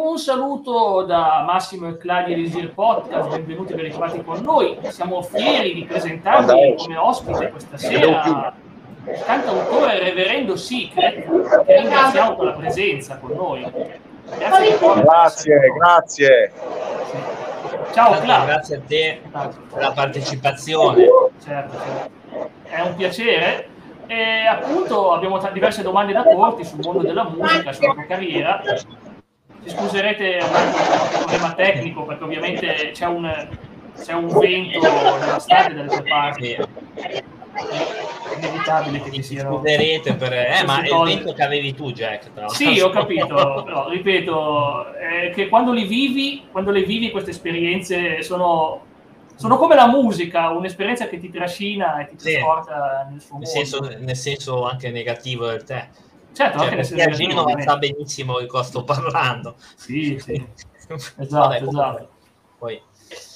Un saluto da Massimo e Claudio di Elisir Podcast, benvenuti e ben ritrovati con noi. Siamo fieri di presentarvi come ospite questa sera il cantautore Reverendo Secret, che ringraziamo per la presenza con noi. Grazie, grazie. grazie. Ciao Claudio. Grazie a te per la partecipazione. Certo, certo. È un piacere. E appunto abbiamo t- diverse domande da porti sul mondo della musica, sulla tua carriera ci scuserete un problema tecnico perché ovviamente c'è un, c'è un vento devastante dalle tue parti. È inevitabile che ci siano. Scuserete per. Eh, ma è il vento che avevi tu, Jack. Sì, ho capito, però ripeto eh, che quando li vivi, quando le vivi queste esperienze sono sono come la musica, un'esperienza che ti trascina e ti trasporta sì. nel suo mondo. Nel senso, nel senso anche negativo del te. Certo, cioè, anche nel senso sa benissimo di cosa sto parlando. Sì, sì. esatto, Vabbè, esatto. Poi.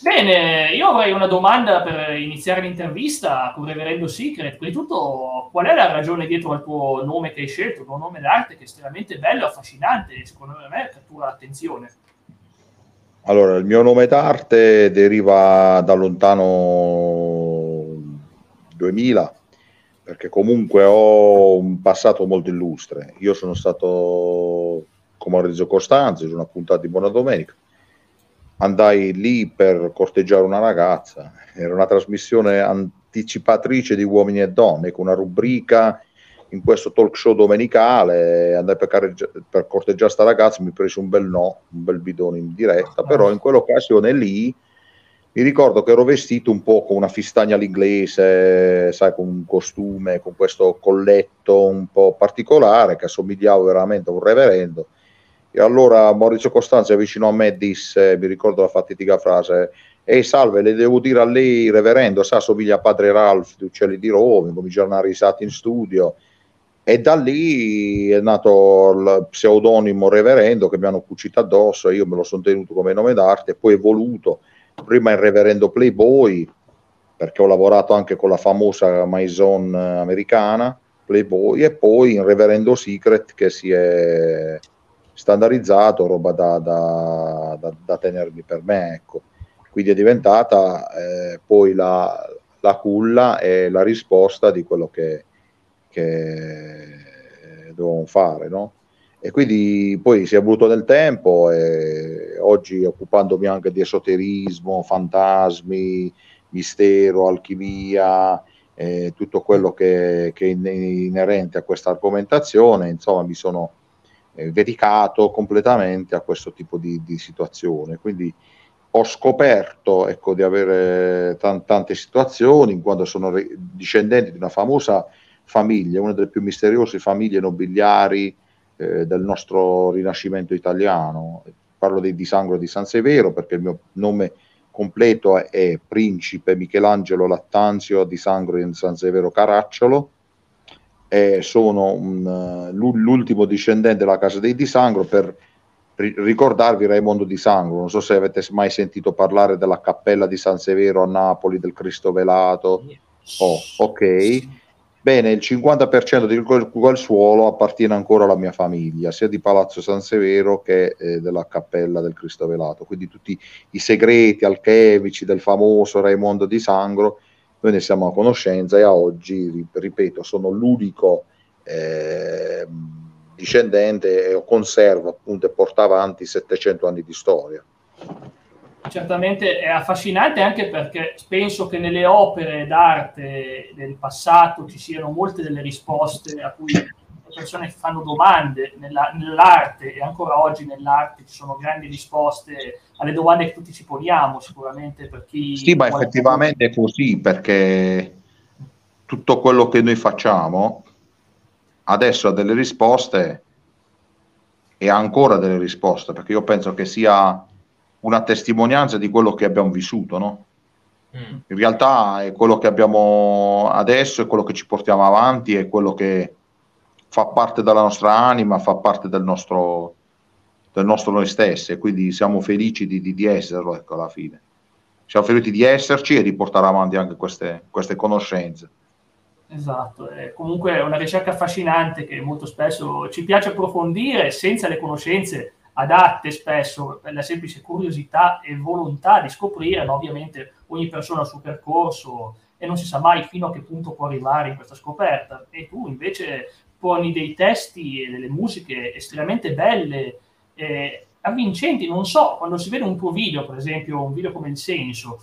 Bene, io avrei una domanda per iniziare l'intervista con Reverendo Secret. Prima di tutto, qual è la ragione dietro al tuo nome che hai scelto, il tuo nome d'arte che è estremamente bello, affascinante e secondo me cattura l'attenzione? Allora, il mio nome d'arte deriva da lontano 2000 perché comunque ho un passato molto illustre. Io sono stato come Maurizio Costanzo in una puntata di Buona Domenica. Andai lì per corteggiare una ragazza. Era una trasmissione anticipatrice di uomini e donne, con una rubrica in questo talk show domenicale. Andai per, carreggia- per corteggiare questa ragazza, mi presi un bel no, un bel bidone in diretta, però in quell'occasione lì mi ricordo che ero vestito un po' con una fistagna all'inglese, sai, con un costume, con questo colletto un po' particolare che assomigliavo veramente a un reverendo. E allora Maurizio Costanzo vicino a me disse, mi ricordo la fatidica frase, ehi salve, le devo dire a lei, reverendo, sa, somiglia a padre Ralph di Uccelli di Roma, cominciano a risate in studio. E da lì è nato il pseudonimo reverendo che mi hanno cucito addosso e io me lo sono tenuto come nome d'arte poi evoluto prima il reverendo Playboy, perché ho lavorato anche con la famosa Maison americana, Playboy, e poi il reverendo Secret che si è standardizzato, roba da, da, da, da tenermi per me, ecco. Quindi è diventata eh, poi la, la culla e la risposta di quello che, che dovevamo fare, no? E quindi poi si è evoluto nel tempo e oggi occupandomi anche di esoterismo, fantasmi, mistero, alchimia, eh, tutto quello che, che, è inerente a questa argomentazione, insomma mi sono eh, dedicato completamente a questo tipo di, di situazione. Quindi ho scoperto ecco, di avere t- tante situazioni, in quanto sono re- discendente di una famosa famiglia, una delle più misteriose famiglie nobiliari eh, del nostro rinascimento italiano. Parlo dei Di Sangro di San Severo perché il mio nome completo è, è Principe Michelangelo Lattanzio di Sangro di San Severo Caracciolo. E sono un, l'ultimo discendente della casa dei Di Sangro per ricordarvi Raimondo di Sangro, non so se avete mai sentito parlare della cappella di San Severo a Napoli, del Cristo velato. Oh, ok. Bene, il 50% di quel, suolo appartiene ancora alla mia famiglia, sia di Palazzo San Severo che eh, della Cappella del Cristo Velato. Quindi tutti i segreti alchemici del famoso Raimondo di Sangro, noi ne siamo a conoscenza e a oggi, ripeto, sono l'unico eh, discendente e conservo appunto e porta avanti 700 anni di storia certamente è affascinante anche perché penso che nelle opere d'arte del passato ci siano molte delle risposte a cui le persone fanno domande. Nella, nell'arte e ancora oggi nell'arte ci sono grandi risposte alle domande che tutti ci poniamo sicuramente per chi... Sì, ma effettivamente è così perché tutto quello che noi facciamo adesso ha delle risposte e ha ancora delle risposte perché io penso che sia una testimonianza di quello che abbiamo vissuto, no? Mm. In realtà è quello che abbiamo adesso, è quello che ci portiamo avanti, è quello che fa parte della nostra anima, fa parte del nostro, del nostro noi stessi e quindi siamo felici di, di, di esserlo, ecco, alla fine. Siamo felici di esserci e di portare avanti anche queste, queste conoscenze. Esatto, è comunque una ricerca affascinante che molto spesso ci piace approfondire senza le conoscenze adatte spesso per la semplice curiosità e volontà di scoprire, ma ovviamente ogni persona ha il suo percorso e non si sa mai fino a che punto può arrivare in questa scoperta. E tu invece poni dei testi e delle musiche estremamente belle, eh, avvincenti. Non so, quando si vede un tuo video, per esempio un video come Il Senso,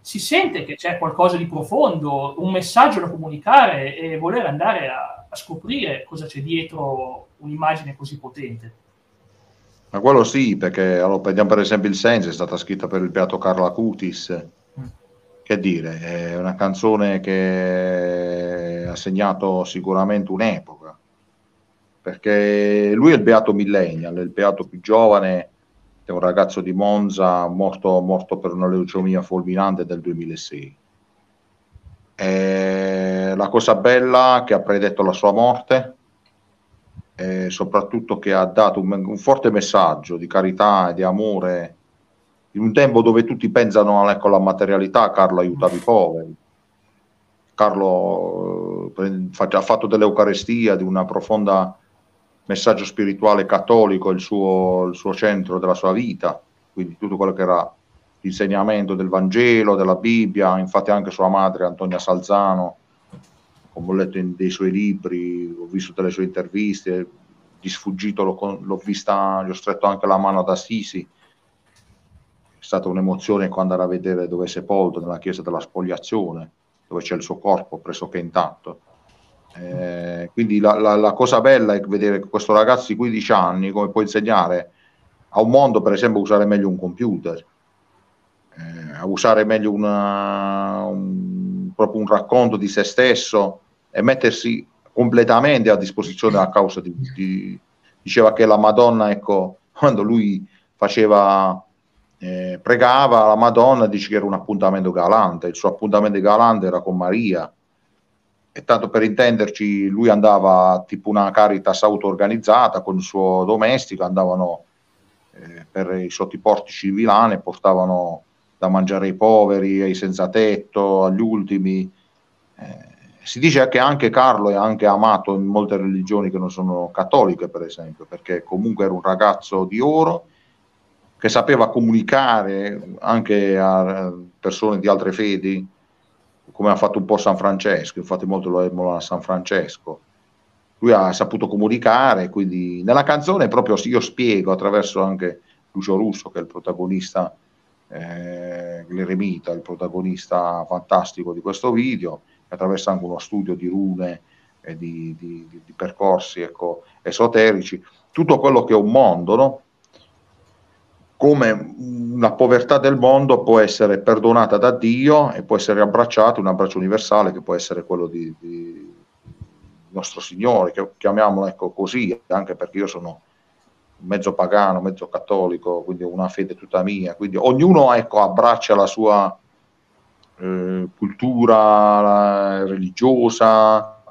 si sente che c'è qualcosa di profondo, un messaggio da comunicare e voler andare a, a scoprire cosa c'è dietro un'immagine così potente. Ma quello sì, perché allora, prendiamo per esempio il Senso, è stata scritta per il beato Carlo Acutis. Che dire, è una canzone che ha segnato sicuramente un'epoca, perché lui è il beato millennial, il beato più giovane, è un ragazzo di Monza morto, morto per una leucemia fulminante del 2006. E la cosa bella è che ha predetto la sua morte, e soprattutto che ha dato un, un, forte messaggio di carità e di amore in un tempo dove tutti pensano ecco, alla materialità, Carlo aiutava i poveri. Carlo eh, ha fatto dell'Eucarestia, di una profonda messaggio spirituale cattolico il suo, il suo centro della sua vita, quindi tutto quello che era l'insegnamento del Vangelo, della Bibbia, infatti anche sua madre Antonia Salzano ho letto dei suoi libri, ho visto delle sue interviste, di sfuggito l'ho, l'ho vista, gli ho stretto anche la mano ad Assisi. È stata un'emozione quando andare a vedere dove è sepolto, nella chiesa della spogliazione, dove c'è il suo corpo pressoché intatto. Eh, quindi la, la, la, cosa bella è vedere questo ragazzo di 15 anni come può insegnare a un mondo, per esempio, a usare meglio un computer, eh, a usare meglio una, un, proprio un racconto di se stesso e mettersi completamente a disposizione a causa di, di diceva che la Madonna, ecco, quando lui faceva eh, pregava la Madonna, dice che era un appuntamento galante, il suo appuntamento galante era con Maria. E tanto per intenderci, lui andava tipo una caritas auto-organizzata con il suo domestico, andavano eh, per i sottoportici di Milano e portavano da mangiare ai poveri, ai senza tetto, agli ultimi. Eh, si dice che anche Carlo è anche amato in molte religioni che non sono cattoliche, per esempio, perché comunque era un ragazzo di oro che sapeva comunicare anche a persone di altre fedi, come ha fatto un po' San Francesco, infatti molto lo emulo a San Francesco. Lui ha saputo comunicare, quindi nella canzone proprio io spiego attraverso anche Lucio Russo, che è il protagonista, eh, l'eremita, il protagonista fantastico di questo video, attraverso anche uno studio di rune e di, di, di, di percorsi ecco, esoterici, tutto quello che è un mondo, no? come la povertà del mondo può essere perdonata da Dio e può essere abbracciata, un abbraccio universale che può essere quello di, di nostro Signore, che chiamiamolo ecco così, anche perché io sono mezzo pagano, mezzo cattolico, quindi ho una fede tutta mia, quindi ognuno ecco, abbraccia la sua eh, cultura religiosa,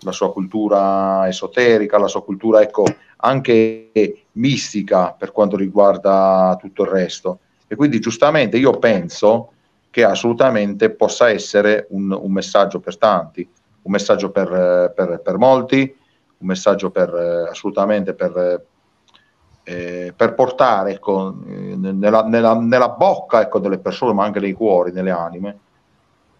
la sua cultura esoterica, la sua cultura ecco, anche mistica per quanto riguarda tutto il resto. E quindi giustamente io penso che assolutamente possa essere un, un messaggio per tanti, un messaggio per, per, per molti, un messaggio per, assolutamente per, eh, per portare ecco, nella, nella, nella, bocca ecco, delle persone, ma anche nei cuori, nelle anime,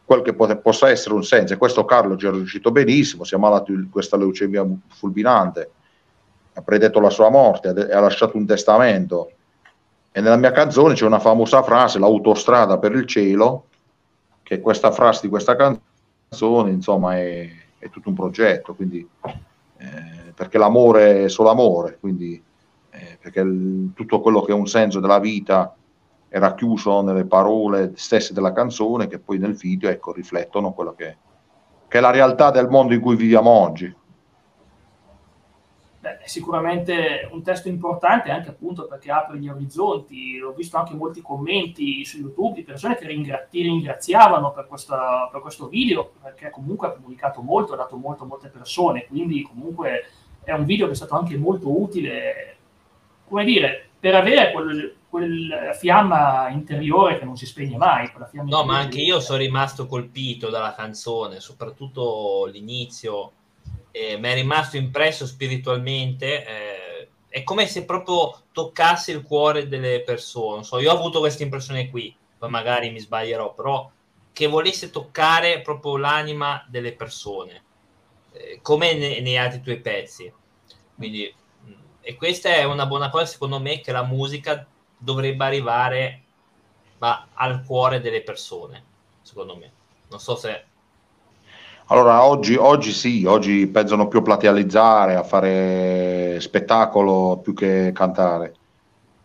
quel che pot- possa essere un senso. E questo Carlo ci è riuscito benissimo, si è ammalato di questa leucemia fulminante, ha predetto la sua morte e ha lasciato un testamento. E nella mia canzone c'è una famosa frase, l'autostrada per il cielo, che questa frase di questa canzone, insomma, è, è tutto un progetto, quindi, eh, perché l'amore è solo amore, quindi eh, perché il, tutto quello che è un senso della vita è racchiuso nelle parole stesse della canzone che poi nel video ecco, riflettono quello che, che, è la realtà del mondo in cui viviamo oggi. Beh, sicuramente un testo importante anche appunto perché apre gli orizzonti. Ho visto anche molti commenti su YouTube di persone che ringra- ti ringraziavano per, questa, per questo video perché comunque ha comunicato molto, ha dato molto a molte persone, quindi comunque è un video che è stato anche molto utile come dire, per avere quel, quella fiamma interiore che non si spegne mai. no, ma anche io sono rimasto colpito dalla canzone, soprattutto l'inizio. Eh, mi è rimasto impresso spiritualmente. Eh, è come se proprio toccasse il cuore delle persone. So, io ho avuto questa impressione qui, poi magari mi sbaglierò, però che volesse toccare proprio l'anima delle persone, eh, come ne, nei altri tuoi pezzi. Quindi, e questa è una buona cosa, secondo me, che la musica dovrebbe arrivare ma, al cuore delle persone, secondo me. Non so se allora, oggi, oggi, sì, oggi pensano più a platealizzare, a fare spettacolo più che cantare.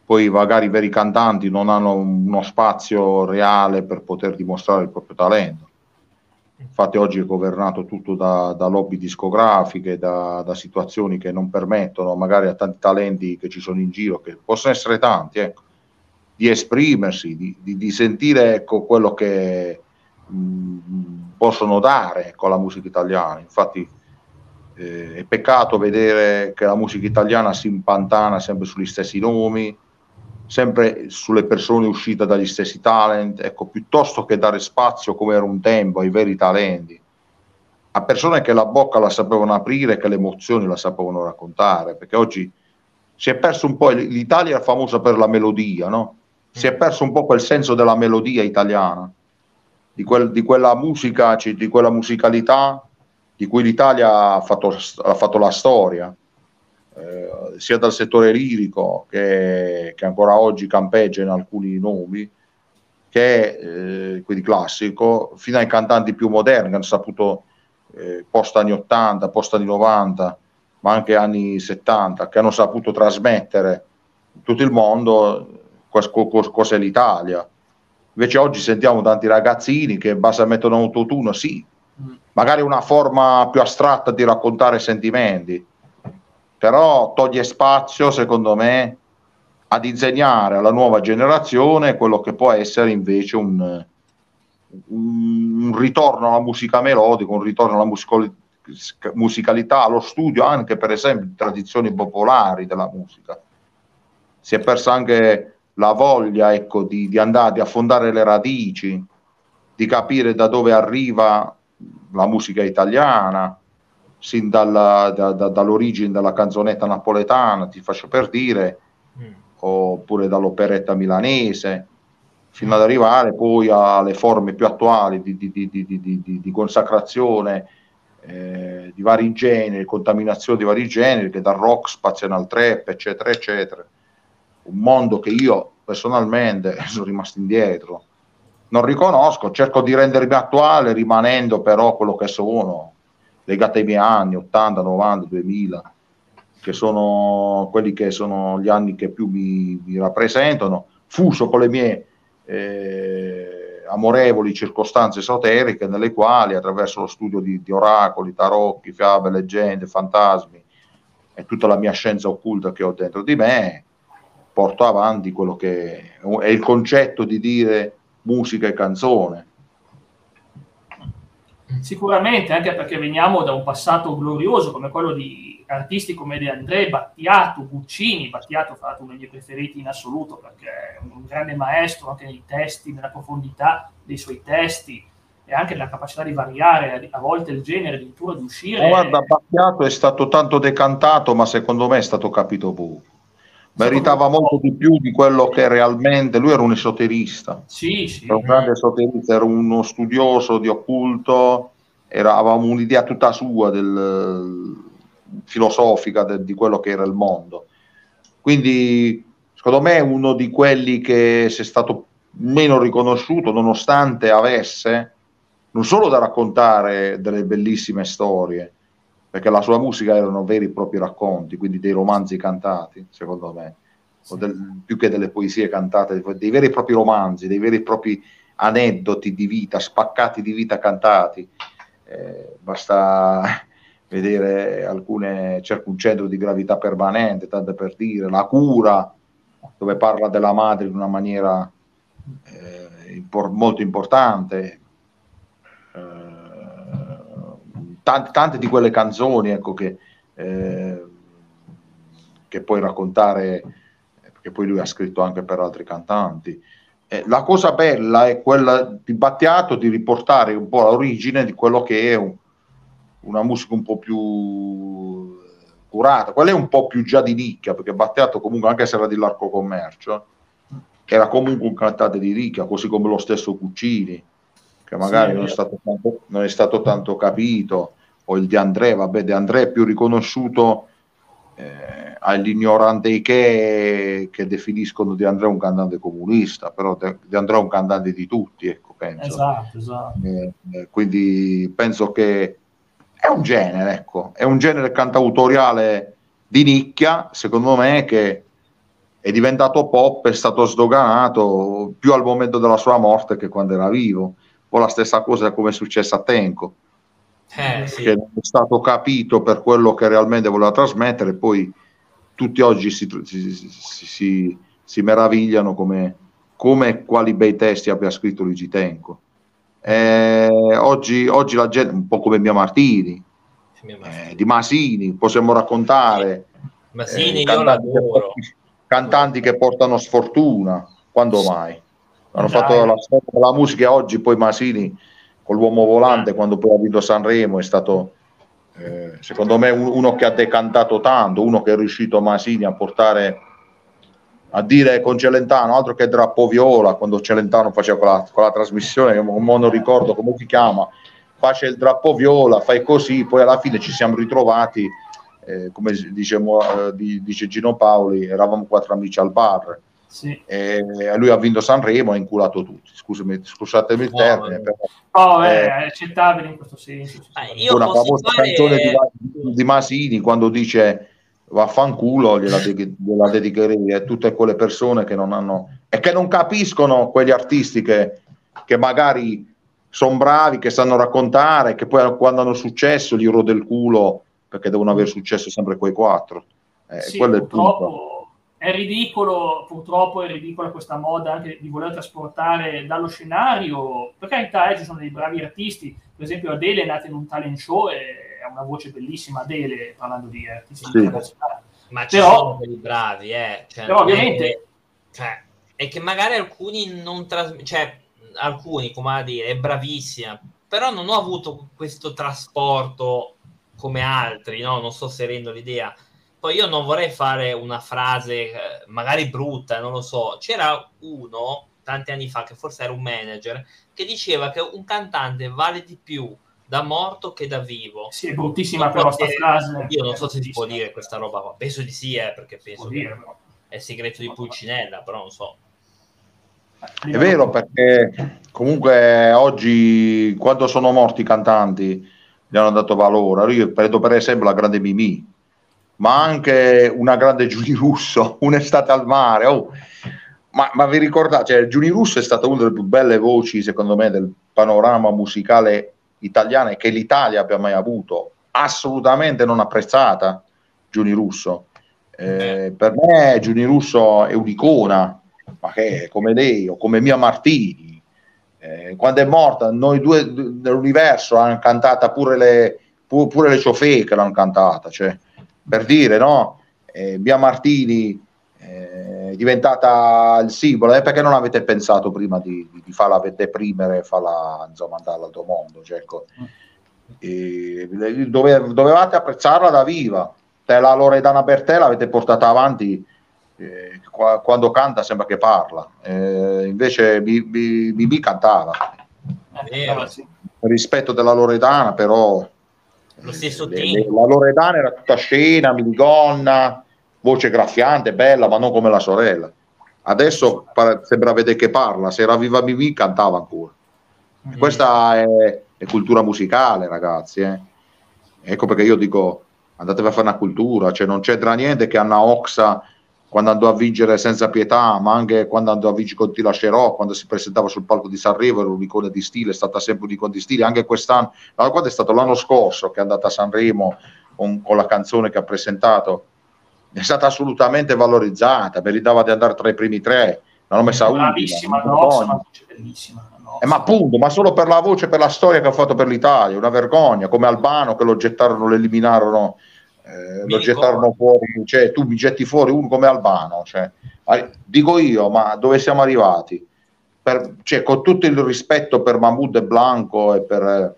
Poi magari i veri cantanti non hanno uno spazio reale per poter dimostrare il proprio talento. Infatti oggi è governato tutto da, da lobby discografiche, da, da, situazioni che non permettono magari a tanti talenti che ci sono in giro, che possono essere tanti, ecco, di esprimersi, di, di, di sentire ecco, quello che... Mh, possono dare con la musica italiana. Infatti eh, è peccato vedere che la musica italiana si impantana sempre sugli stessi nomi, sempre sulle persone uscite dagli stessi talent, ecco, piuttosto che dare spazio come era un tempo ai veri talenti, a persone che la bocca la sapevano aprire, che le emozioni la sapevano raccontare, perché oggi si è perso un po', l'Italia è famosa per la melodia, no? Si è perso un po' quel senso della melodia italiana di, quel, di, quella musica, di quella musicalità di cui l'Italia ha fatto, ha fatto la storia, eh, sia dal settore lirico che, che, ancora oggi campeggia in alcuni nomi, che eh, quelli classico, fino ai cantanti più moderni che hanno saputo eh, post anni 80, post anni 90, ma anche anni 70, che hanno saputo trasmettere in tutto il mondo cos'è l'Italia Invece oggi sentiamo tanti ragazzini che basta mettere un autotune, sì, mm. magari una forma più astratta di raccontare sentimenti, però toglie spazio, secondo me, ad insegnare alla nuova generazione quello che può essere invece un, un ritorno alla musica melodica, un ritorno alla musicalità, allo studio anche per esempio di tradizioni popolari della musica. Si è persa anche la voglia ecco, di, di andare a fondare le radici, di capire da dove arriva la musica italiana, sin dalla, da, da, dall'origine della canzonetta napoletana, ti faccio per dire, mm. oppure dall'operetta milanese, fino ad arrivare poi alle forme più attuali di, di, di, di consacrazione eh, di vari generi, contaminazione di vari generi, che dal rock spaziano al trap, eccetera, eccetera un mondo che io personalmente sono rimasto indietro. Non riconosco, cerco di rendermi attuale rimanendo però quello che sono, legato ai miei anni 80, 90, 2000, che sono quelli che sono gli anni che più mi, mi rappresentano, fuso con le mie eh, amorevoli circostanze esoteriche nelle quali attraverso lo studio di, di oracoli, tarocchi, fiabe, leggende, fantasmi e tutta la mia scienza occulta che ho dentro di me, porto avanti quello che è il concetto di dire musica e canzone. Sicuramente, anche perché veniamo da un passato glorioso come quello di artisti come De André, Battiato, Guccini. Battiato, fra l'altro, uno dei miei preferiti in assoluto perché è un grande maestro anche nei testi, nella profondità dei suoi testi e anche nella capacità di variare a volte il genere, addirittura di uscire. Guarda, Battiato è stato tanto decantato, ma secondo me è stato capito poco meritava molto di più di quello che realmente lui era un esoterista sì, sì. era un grande esoterista era uno studioso di occulto era, avevamo un'idea tutta sua del, filosofica de, di quello che era il mondo quindi secondo me è uno di quelli che si è stato meno riconosciuto nonostante avesse non solo da raccontare delle bellissime storie perché la sua musica erano veri e propri racconti, quindi dei romanzi cantati, secondo me, del, più che delle poesie cantate, dei veri e propri romanzi, dei veri e propri aneddoti di vita, spaccati di vita cantati. Eh, basta vedere alcune, cerca un centro di gravità permanente, tanto per dire, la cura, dove parla della madre in una maniera eh, impor- molto importante. Eh, tante, tante di quelle canzoni ecco, che, eh, che puoi raccontare, perché poi lui ha scritto anche per altri cantanti. Eh, la cosa bella è quella di Battiato di riportare un po' l'origine di quello che è un, una musica un po' più curata. Quella è un po' più già di nicchia, perché Battiato comunque, anche se era di Larco Commercio, era comunque un cantante di nicchia, così come lo stesso Cuccini, che magari sì, non, è stato tanto, non è stato tanto capito, o il De André, vabbè, De André è più riconosciuto eh, agli che, che definiscono De André un cantante comunista, però De, De André è un cantante di tutti, ecco, penso. Esatto, esatto. Eh, eh, quindi penso che è un genere, ecco, è un genere cantautoriale di nicchia, secondo me, che è diventato pop, è stato sdoganato più al momento della sua morte che quando era vivo. O la stessa cosa come è successa a Tenco, eh, sì. che non è stato capito per quello che realmente voleva trasmettere, poi tutti oggi si, si, si, si meravigliano come, come quali bei testi abbia scritto Luigi Tenco. Eh, oggi, oggi, la gente, un po' come Mia Martini, eh, di Masini, possiamo raccontare. Masini, eh, io l'adoro. Cantanti che portano sfortuna, quando mai? Hanno Dai. fatto la della musica oggi, poi Masini con l'uomo volante, ah. quando poi ha vinto Sanremo, è stato eh, secondo me uno che ha decantato tanto, uno che è riuscito Masini a portare a dire con Celentano, altro che Drappo Viola, quando Celentano faceva quella, quella trasmissione, non ricordo come si chiama, faccia il Drappo Viola, fai così, poi alla fine ci siamo ritrovati, eh, come diciamo, eh, dice Gino Paoli, eravamo quattro amici al bar. Sì. E lui ha vinto Sanremo e ha inculato tutti. Scusami, scusatemi il no, termine. Però, oh, eh, è accettabile in questo senso. Ah, una famosa fare... canzone di, di Masini quando dice vaffanculo gliela, gliela dedicherei a tutte quelle persone che non hanno e che non capiscono quegli artisti che, che magari sono bravi, che sanno raccontare, che poi quando hanno successo gli rode il culo perché devono avere successo sempre quei quattro. Eh, sì, quello è il punto. È ridicolo, purtroppo è ridicola questa moda anche di voler trasportare dallo scenario. Per carità, eh, ci sono dei bravi artisti, per esempio Adele è nata in un talent show e ha una voce bellissima Adele parlando di artisti sì. internazionali. Ma ci però, sono quelli bravi, eh. Cioè, però ovviamente... È, cioè, è che magari alcuni non trasmettono, cioè alcuni, come a dire, è bravissima, però non ho avuto questo trasporto come altri, no? Non so se rendo l'idea. Poi io non vorrei fare una frase eh, magari brutta, non lo so. C'era uno tanti anni fa, che forse era un manager, che diceva che un cantante vale di più da morto che da vivo. Sì, è bruttissima però questa frase. Io non so se si può dire questa roba qua. Penso di sì, eh, perché penso che dire, è il segreto di Pulcinella, però non so. È vero perché comunque oggi quando sono morti i cantanti gli hanno dato valore. Io prendo per esempio la grande Mimì, ma anche una grande Giuni Russo, un'estate al mare. Oh. Ma, ma, vi ricordate, cioè, Giuni Russo è stata una delle più belle voci, secondo me, del panorama musicale italiane che l'Italia abbia mai avuto, assolutamente non apprezzata, Giuni Russo. Eh, per me Giuni Russo è un'icona, ma che come lei o come Mia Martini. Eh, quando è morta, noi due nell'universo hanno cantata pure le, pu- pure le ciofè che l'hanno cantata, cioè, per dire, no? Eh, Mia Martini eh, è diventata il simbolo, eh, perché non avete pensato prima di, di, di farla deprimere e farla, insomma, andare al mondo? Cioè, ecco, e, dove, dovevate apprezzarla da viva. Te la Loredana Bertè l'avete portata avanti eh, qua, quando canta sembra che parla, eh, invece Bibi cantava. Sì. Rispetto della Loredana, però lo stesso eh, la Loredana era tutta scena, minigonna, voce graffiante, bella, ma non come la sorella. Adesso sembra vedere che parla, se era viva Mimì cantava ancora. Mm. Questa è, è, cultura musicale, ragazzi. Eh. Ecco perché io dico, andatevi a fare una cultura, cioè non c'entra niente che Anna Oxa quando andò a vincere senza pietà, ma anche quando andò a vincere con Tila Scerò, quando si presentava sul palco di Sanremo, era un'icona di stile, è stata sempre un'icona di stile, anche quest'anno, no, è stato l'anno scorso che è andata a Sanremo con, con la canzone che ha presentato, è stata assolutamente valorizzata, meritava di andare tra i primi tre, l'hanno messa ultima. No, bellissima. No, eh, ma appunto, ma solo per la voce, per la storia che ha fatto per l'Italia, una vergogna, come Albano che lo gettarono, lo eliminarono, eh, lo gettarono fuori, cioè tu mi getti fuori uno come Albano, cioè, dico io, ma dove siamo arrivati? Per, cioè, con tutto il rispetto per Mahmoud e Blanco e per...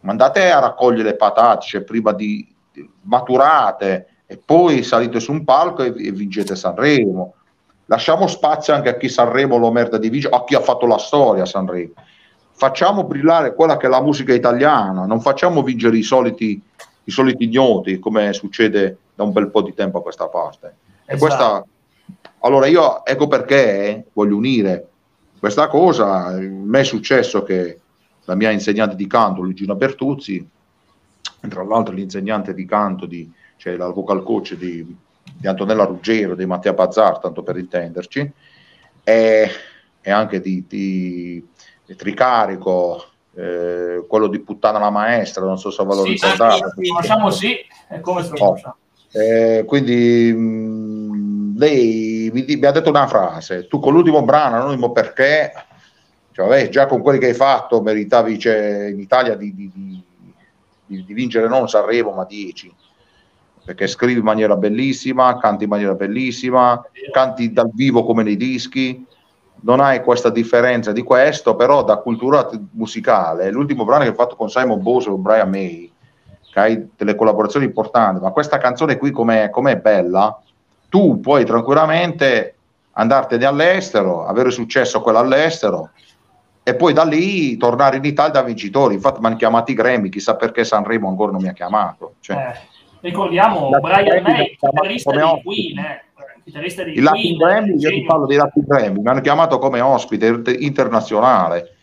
mandate a raccogliere patate, cioè, prima di, di maturate, e poi salite su un palco e, e vincete Sanremo. Lasciamo spazio anche a chi Sanremo lo merda di vincere, a chi ha fatto la storia Sanremo. Facciamo brillare quella che è la musica italiana, non facciamo vincere i soliti, i soliti ignoti come succede da un bel po' di tempo a questa parte. Esatto. E questa, allora io ecco perché voglio unire questa cosa. A me è successo che la mia insegnante di canto, Luigina Bertuzzi, tra l'altro l'insegnante di canto, di, cioè la vocal coach di, di Antonella Ruggero, di Mattia Bazzar, tanto per intenderci, e, e anche di, di, di Tricarico, eh, quello di Puttana la Maestra, non so se ve lo sì, ricordate. Sì, conosciamo sì, è come se lo conosciamo. Eh, quindi mh, lei mi, mi, ha detto una frase, tu con l'ultimo brano, anonimo perché, cioè, vabbè, già con quelli che hai fatto meritavi cioè, in Italia di, di, di, di vincere non Sanremo ma 10 perché scrivi in maniera bellissima, canti in maniera bellissima, canti dal vivo come nei dischi, non hai questa differenza di questo, però da cultura musicale, l'ultimo brano che hai fatto con Simon Bose e Brian May, che hai delle collaborazioni importanti, ma questa canzone qui com'è, com'è bella, tu puoi tranquillamente andartene all'estero, avere successo quella all'estero e poi da lì tornare in Italia da vincitori. Infatti mi hanno chiamato i Grammy, chissà perché Sanremo ancora non mi ha chiamato. Cioè, eh Ricordiamo Brian May, chitarrista di Queen, eh. Chitarrista di il Latin Grammy, io ti parlo dei Latin Grammy, mi hanno chiamato come ospite internazionale.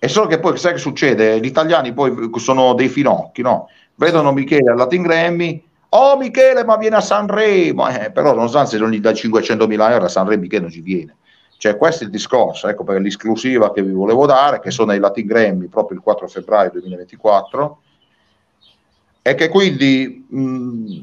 E solo che poi sai che succede? Gli italiani poi sono dei finocchi, no? Vedono Michele al Latin Grammy, oh Michele ma viene a Sanremo, eh, però non sanno se non gli dà 500 mila euro a Sanremo Michele non ci viene. Cioè questo è il discorso, ecco per l'esclusiva che vi volevo dare, che sono i Latin Grammy proprio il 4 febbraio 2024, e che quindi mh,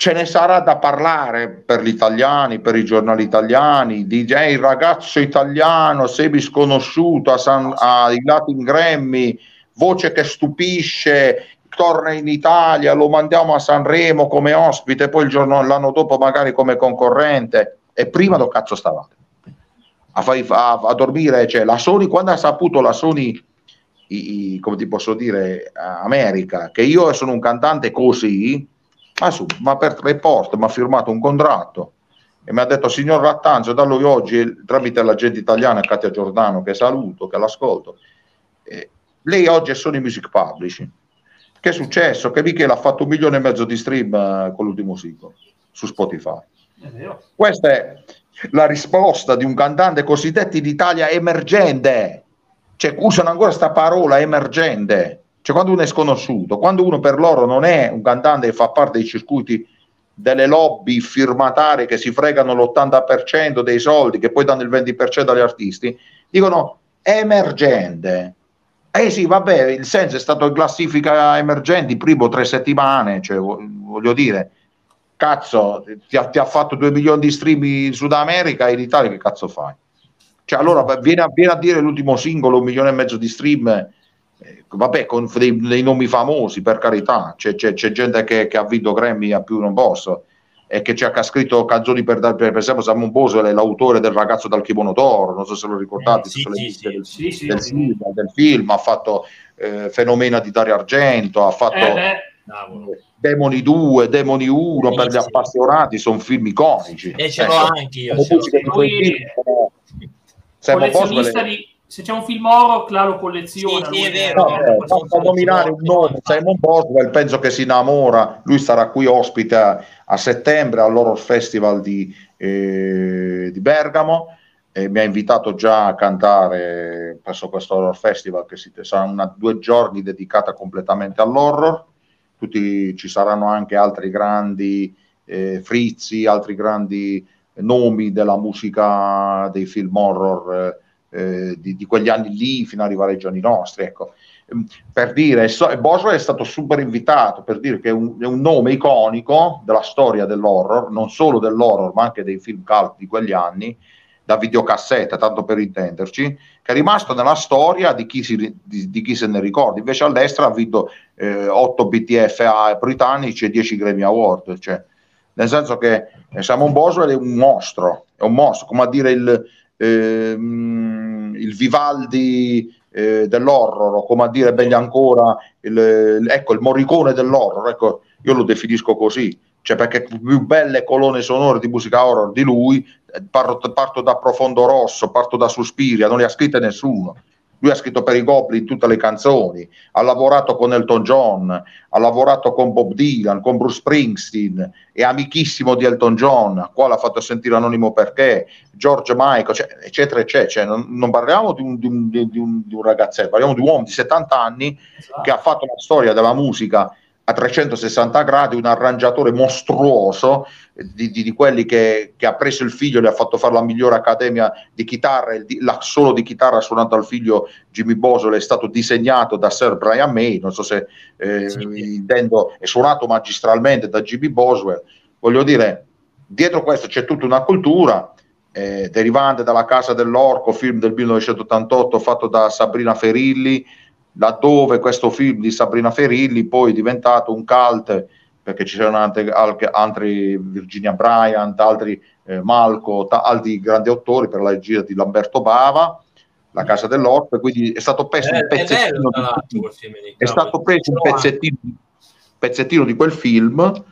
ce ne sarà da parlare per gli italiani, per i giornali italiani, hey, il ragazzo italiano semi sconosciuto a San, ai Latin Grammy, voce che stupisce, torna in Italia, lo mandiamo a Sanremo come ospite, poi il giorno, l'anno dopo magari come concorrente, e prima dove cazzo stavate? A, a, a dormire, cioè la Sony, quando ha saputo la Sony i, come ti posso dire, America, che io sono un cantante così, ma, su, ma per report mi ha firmato un contratto e mi ha detto signor Rattanzo, da lui oggi tramite l'agente italiana Katia Giordano, che saluto, che l'ascolto, eh, lei oggi è Sony Music Publishing. Che è successo? Che Michele ha fatto un milione e mezzo di stream eh, con l'ultimo singolo su Spotify. Questa è la risposta di un cantante cosiddetto in Italia emergente cioè, usano ancora questa parola emergente, cioè quando uno è sconosciuto, quando uno per loro non è un cantante che fa parte dei circuiti delle lobby firmatarie che si fregano l'80% dei soldi, che poi danno il 20% agli artisti, dicono emergente. Eh sì, vabbè, il senso è stato in classifica emergenti primo tre settimane, cioè, voglio dire, cazzo, ti ha, ti ha fatto 2 milioni di stream in Sud America e in Italia che cazzo fai? Cioè, allora viene a, viene a, dire l'ultimo singolo, un milione e mezzo di stream, eh, vabbè, con dei, dei, nomi famosi, per carità. C'è, c'è, c'è gente che, che, ha vinto Grammy a più non posso e che ci ha scritto canzoni per, per, per esempio Simon Boswell è l'autore del ragazzo dal kimono d'oro, non so se lo ricordate, eh, sì, sì, sì, del, sì, del, film, del, film, ha fatto eh, Fenomena di Dario Argento, ha fatto eh, Demoni 2, Demoni 1 per gli appassionati, sono film iconici. E ce l'ho ecco, anche io. Lui, collezionista di se c'è un film horror, là lo colleziona. Sì, è vero. No, eh, basta nominare un nome, Simon Boswell, penso che si innamora, lui sarà qui ospite a, a settembre all'Horror Festival di, eh, di Bergamo, e mi ha invitato già a cantare presso questo Horror Festival che si, sarà una, due giorni dedicata completamente all'horror, Tutti, ci saranno anche altri grandi eh, frizzi, altri grandi nomi della musica dei film horror eh, di, di, quegli anni lì fino ad arrivare ai giorni nostri. Ecco. Ehm, per dire, so, Boswell è stato super invitato per dire che è un, è un, nome iconico della storia dell'horror, non solo dell'horror, ma anche dei film cult di quegli anni, da videocassetta, tanto per intenderci, che è rimasto nella storia di chi, si, di, di chi se ne ricorda. Invece all'estero ha vinto eh, 8 BTFA britannici e 10 Grammy Award, cioè nel senso che eh, Simon Boswell è un mostro, è un mostro, come a dire il, ehm, il Vivaldi eh, dell'horror, come a dire meglio ancora il, ecco, il Morricone dell'horror, ecco, io lo definisco così, cioè perché più belle colonne sonore di musica horror di lui, parto, parto da Profondo Rosso, parto da Suspiria, non le ha scritte nessuno. Lui ha scritto per i Goblin tutte le canzoni, ha lavorato con Elton John, ha lavorato con Bob Dylan, con Bruce Springsteen, è amichissimo di Elton John, qua l'ha fatto sentire anonimo perché, George Michael, cioè, eccetera, eccetera. Cioè, non, non, parliamo di un, di, un, di, un, di un, ragazzetto, parliamo di un uomo di 70 anni esatto. che ha fatto una storia della musica a 360 gradi, un arrangiatore mostruoso di, di, di quelli che, che, ha preso il figlio e le ha fatto fare la migliore accademia di chitarra, il, la solo di chitarra suonato al figlio Jimmy Boswell è stato disegnato da Sir Brian May, non so se eh, sì. intendo, è suonato magistralmente da Jimmy Boswell, voglio dire, dietro questo c'è tutta una cultura eh, derivante dalla Casa dell'Orco, film del 1988 fatto da Sabrina Ferilli, laddove questo film di Sabrina Ferilli poi è diventato un cult perché ci sono anche, altri Virginia Bryant, altri eh, Malco, ta, altri grandi autori per la regia di Lamberto Bava, La Casa dell'Orto, quindi è stato preso eh, un pezzettino, di, è stato preso un pezzettino, pezzettino di quel film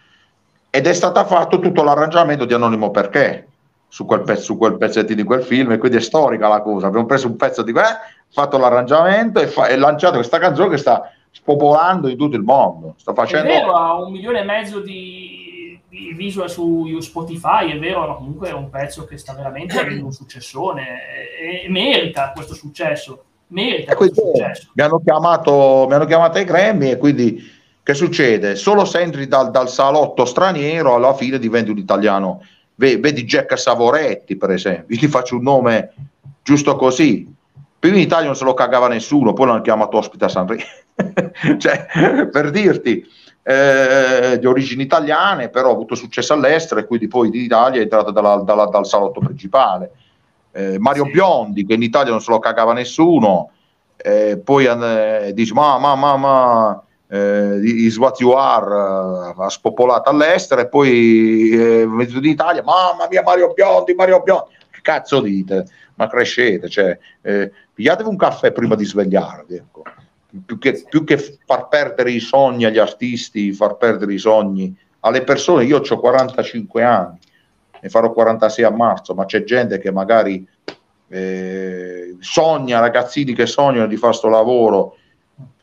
ed è stato fatto tutto l'arrangiamento di Anonimo Perché su quel, pezzo, su quel pezzettino di quel film e quindi è storica la cosa abbiamo preso un pezzo di quel fatto l'arrangiamento e, fa, e lanciato questa canzone che sta spopolando in tutto il mondo. Sta facendo... È vero, ha un milione e mezzo di, di visual su Spotify, è vero, ma comunque è un pezzo che sta veramente avendo un successone e, e merita questo successo. Merita questo successo. Mi hanno, chiamato, mi hanno chiamato ai Grammy e quindi che succede? Solo se entri dal, dal salotto straniero alla fine diventi un italiano. Vedi Jack Savoretti, per esempio, io ti faccio un nome giusto così. Prima in Italia non se lo cagava nessuno, poi l'hanno chiamato ospite a Sanremo. cioè, per dirti, eh, di origini italiane, però ha avuto successo all'estero e quindi poi in Italia è entrato dalla, dalla, dal salotto principale. Eh, Mario sì. Biondi, che in Italia non se lo cagava nessuno, eh, poi eh, dice ma ma ma ma eh, is what you are uh, ha spopolato all'estero e poi eh, in Italia mamma mia Mario Biondi Mario Biondi che cazzo dite ma crescete cioè, eh, pigliatevi un caffè prima di svegliarvi ecco più che, più che, far perdere i sogni agli artisti, far perdere i sogni alle persone. Io ho 45 anni, ne farò 46 a marzo, ma c'è gente che magari eh, sogna, ragazzini che sognano di fare questo lavoro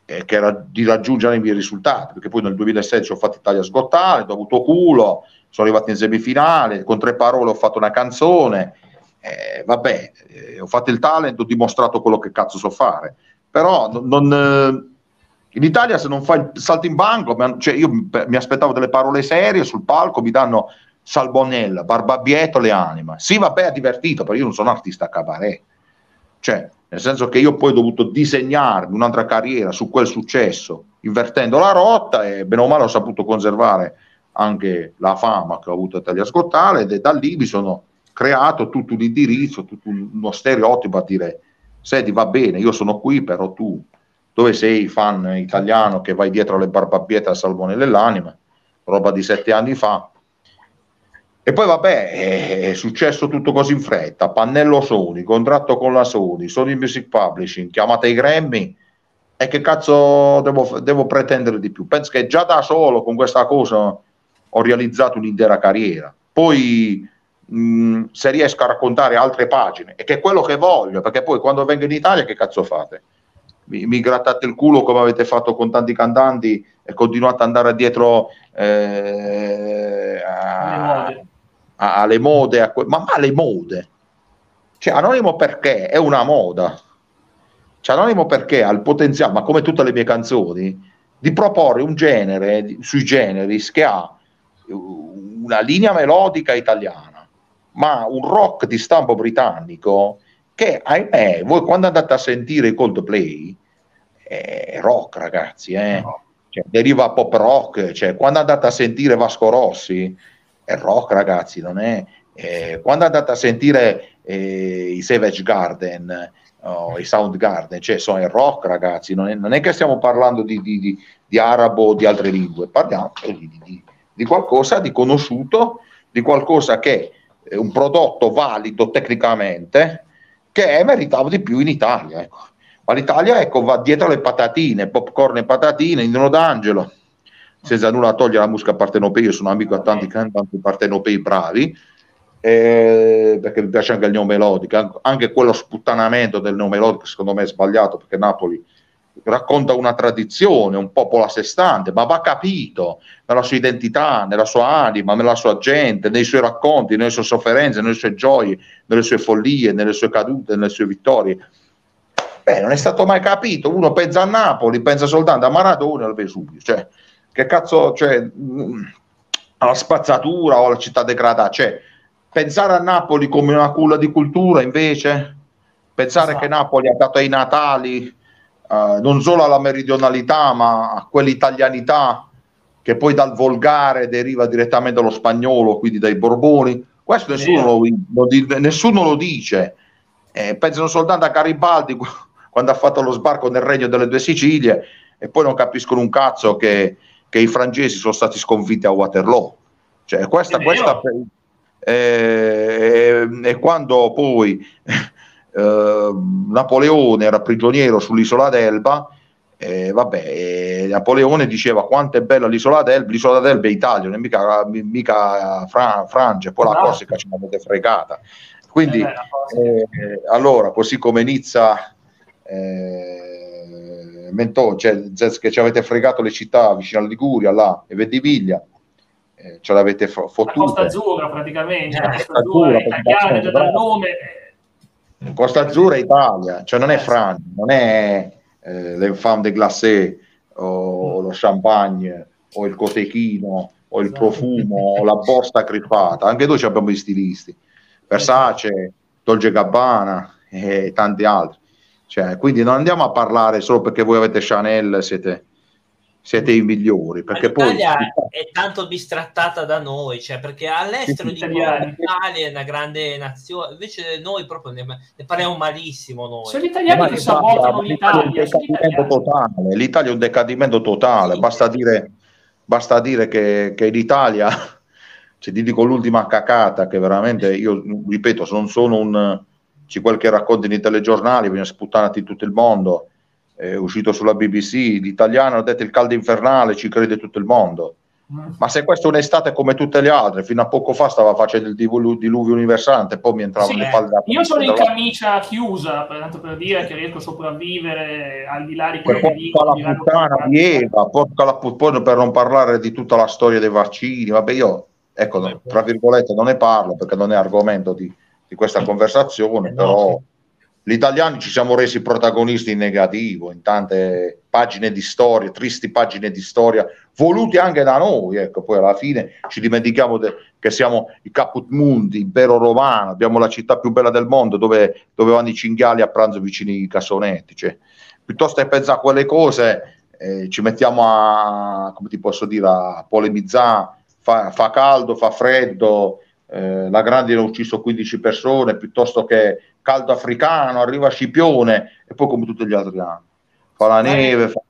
eh, che era di raggiungere i miei risultati, perché poi nel 2016 ho fatto Italia Sgottale, ho avuto culo, sono arrivato in semifinale, con tre parole ho fatto una canzone, eh, vabbè, eh, ho fatto il talento, ho dimostrato quello che cazzo so fare però non, eh, in Italia se non fai il salto in banco, cioè io mi aspettavo delle parole serie sul palco, mi danno Salbonella, Barbabietto, le anime. Sì, vabbè, è divertito, però io non sono artista a cabaret. Cioè, nel senso che io poi ho dovuto disegnarmi un'altra carriera su quel successo, invertendo la rotta e bene o male ho saputo conservare anche la fama che ho avuto a Italia Scottale ed è da lì mi sono creato tutto un indirizzo, tutto uno stereotipo a dire senti va bene, io sono qui, però tu dove sei fan italiano che vai dietro alle barbabiette al salmone dell'anima, roba di sette anni fa. E poi vabbè, è successo tutto così in fretta, pannello Sony, contratto con la Sony, Sony Music Publishing, chiamata i Grammy, e che cazzo devo, devo pretendere di più? Penso che già da solo con questa cosa ho realizzato un'intera carriera. Poi mh, se riesco a raccontare altre pagine, e che è quello che voglio, perché poi quando vengo in Italia che cazzo fate? Mi, mi grattate il culo come avete fatto con tanti cantanti e continuate ad andare dietro eh, a, a, alle mode, a que- ma, ma le mode? Cioè, Anonimo perché è una moda. Cioè, Anonimo perché ha il potenziale, ma come tutte le mie canzoni, di proporre un genere sui generi che ha una linea melodica italiana ma un rock di stampo britannico che, ahimè, voi quando andate a sentire i Coldplay, è rock ragazzi, eh? no. cioè, deriva pop rock, cioè, quando andate a sentire Vasco Rossi, è rock ragazzi, non è... Eh, quando andate a sentire eh, i Savage Garden, oh, i Soundgarden, cioè sono il rock ragazzi, non è, non è che stiamo parlando di, di, di, di, arabo o di altre lingue, parliamo di, di, qualcosa di conosciuto, di qualcosa che un prodotto valido tecnicamente che meritava di più in Italia. Ecco. Ma l'Italia ecco, va dietro le patatine, popcorn e patatine, Indino d'Angelo, senza nulla togliere la musica partenopea, io sono amico a tanti cantanti partenopei bravi, eh, perché mi piace anche il neomelodico, anche quello sputtanamento del neomelodico secondo me è sbagliato, perché Napoli racconta una tradizione, un popolo a sé stante, ma va capito nella sua identità, nella sua anima, nella sua gente, nei suoi racconti, nelle sue sofferenze, nelle sue gioie, nelle sue follie, nelle sue cadute, nelle sue vittorie. Beh, non è stato mai capito. Uno pensa a Napoli, pensa soltanto a Maradona e al Vesuvio. Cioè, che cazzo, cioè, mm, alla spazzatura o alla città degradata. Cioè, pensare a Napoli come una culla di cultura, invece, pensare esatto. che Napoli ha dato ai Natali uh, non solo alla meridionalità, ma a quell'italianità che poi dal volgare deriva direttamente dallo spagnolo, quindi dai Borboni. Questo nessuno, lo, lo, nessuno lo dice. Eh, pensano soltanto a Garibaldi quando ha fatto lo sbarco nel regno delle due Sicilie e poi non capiscono un cazzo che, che i francesi sono stati sconfitti a Waterloo. Cioè, questa, questa eh, e quando poi eh, Napoleone era prigioniero sull'isola d'Elba, eh, vabbè, Napoleone diceva quanto è bella l'isola d'Elba, l'isola d'Elba è Italia, non è mica, mica Fra, Francia, poi la Corsica ce l'avete fregata. Quindi, eh, allora, così come Nizza eh, Mentò, cioè, che ci avete fregato le città vicino alla Liguria, là, e Vendiviglia, eh, ce l'avete fottuta. La Costa Azzurra praticamente, la Costa Azzurra, italiana, già dal nome. Costa Azzurra è Italia, cioè non è Francia, non è eh, l'enfant de glacé o lo champagne o il cotechino o il profumo o la borsa crispata, anche noi abbiamo i stilisti, Versace, Dolce Gabbana e tanti altri. Cioè, quindi non andiamo a parlare solo perché voi avete Chanel, siete, siete i migliori. Perché l'Italia poi... è tanto bistrattata da noi, cioè perché all'estero dicono l'Italia è una grande nazione, invece noi proprio ne, ne parliamo malissimo. Noi. Sono gli italiani che sabotano l'Italia. Totale. L'Italia è un decadimento totale, sì. basta dire, basta dire che, che l'Italia, cioè, ti dico l'ultima cacata, che veramente io ripeto, non sono un ci quel che racconti nei telegiornali, viene sputtanati in tutto il mondo, è uscito sulla BBC, l'italiano ha detto il caldo infernale, ci crede tutto il mondo. Ma se questa è un'estate come tutte le altre, fino a poco fa stava facendo il diluvio universale, poi mi entrava sì, le palle da Io sono in camicia chiusa, tanto per dire che riesco a sopravvivere al di là di quello che dico. La puttana di Eva, la put- per non parlare di tutta la storia dei vaccini, vabbè io, ecco, tra virgolette non ne parlo perché non è argomento di, di questa conversazione, però gli italiani ci siamo resi protagonisti in negativo, in tante pagine di storia, tristi pagine di storia, voluti anche da noi, ecco, poi alla fine ci dimentichiamo de- che siamo i Caput Mundi, impero romano, abbiamo la città più bella del mondo dove, dove vanno i cinghiali a pranzo vicino ai cassonetti, cioè, piuttosto che pensare a quelle cose eh, ci mettiamo a, come ti posso dire, a polemizzare, fa, fa caldo, fa freddo, eh, la grandine ha ucciso 15 persone, piuttosto che caldo africano, arriva Scipione e poi come tutti gli altri anni. Fa la neve. Fa...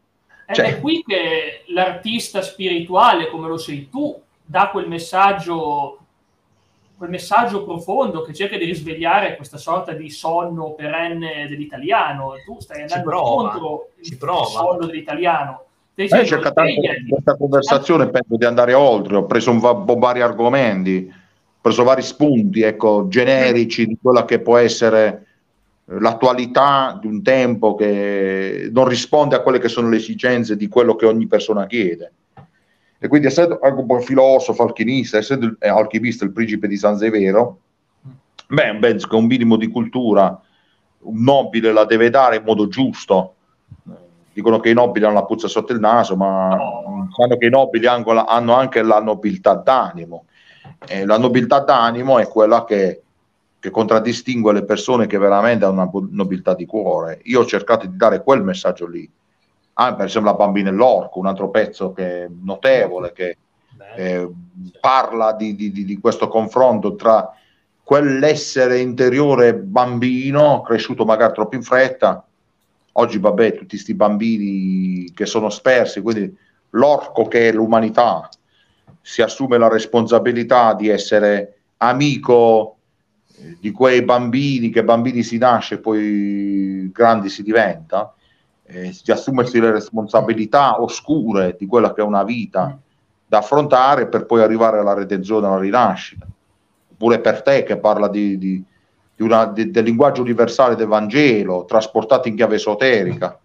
Cioè... È qui che l'artista spirituale, come lo sei tu, dà quel messaggio, quel messaggio profondo che cerca di risvegliare questa sorta di sonno perenne dell'italiano. Tu stai andando prova, contro il sonno dell'italiano. Stai eh, cercato questa conversazione, penso di andare oltre, ho preso un, vari argomenti preso vari spunti ecco, generici di quella che può essere l'attualità di un tempo che non risponde a quelle che sono le esigenze di quello che ogni persona chiede. E quindi essendo anche un po' filosofo, alchimista, essendo eh, alchimista il principe di San Severo, beh, penso che un minimo di cultura un nobile la deve dare in modo giusto. Dicono che i nobili hanno la puzza sotto il naso, ma no. sanno che i nobili hanno anche la nobiltà d'animo eh, la nobiltà d'animo è quella che, che, contraddistingue le persone che veramente hanno una nobiltà di cuore. Io ho cercato di dare quel messaggio lì. Ah, per esempio la bambina e l'orco, un altro pezzo che è notevole, che eh, parla di, di, di, questo confronto tra quell'essere interiore bambino, cresciuto magari troppo in fretta, oggi vabbè, tutti questi bambini che sono spersi, quindi l'orco che è l'umanità, si assume la responsabilità di essere amico eh, di quei bambini, che bambini si nasce e poi grandi si diventa, eh, di assumersi le responsabilità oscure di quella che è una vita da affrontare per poi arrivare alla redenzione, alla rinascita. Oppure per te che parla di, di, di una, di, del linguaggio universale del Vangelo, trasportato in chiave esoterica,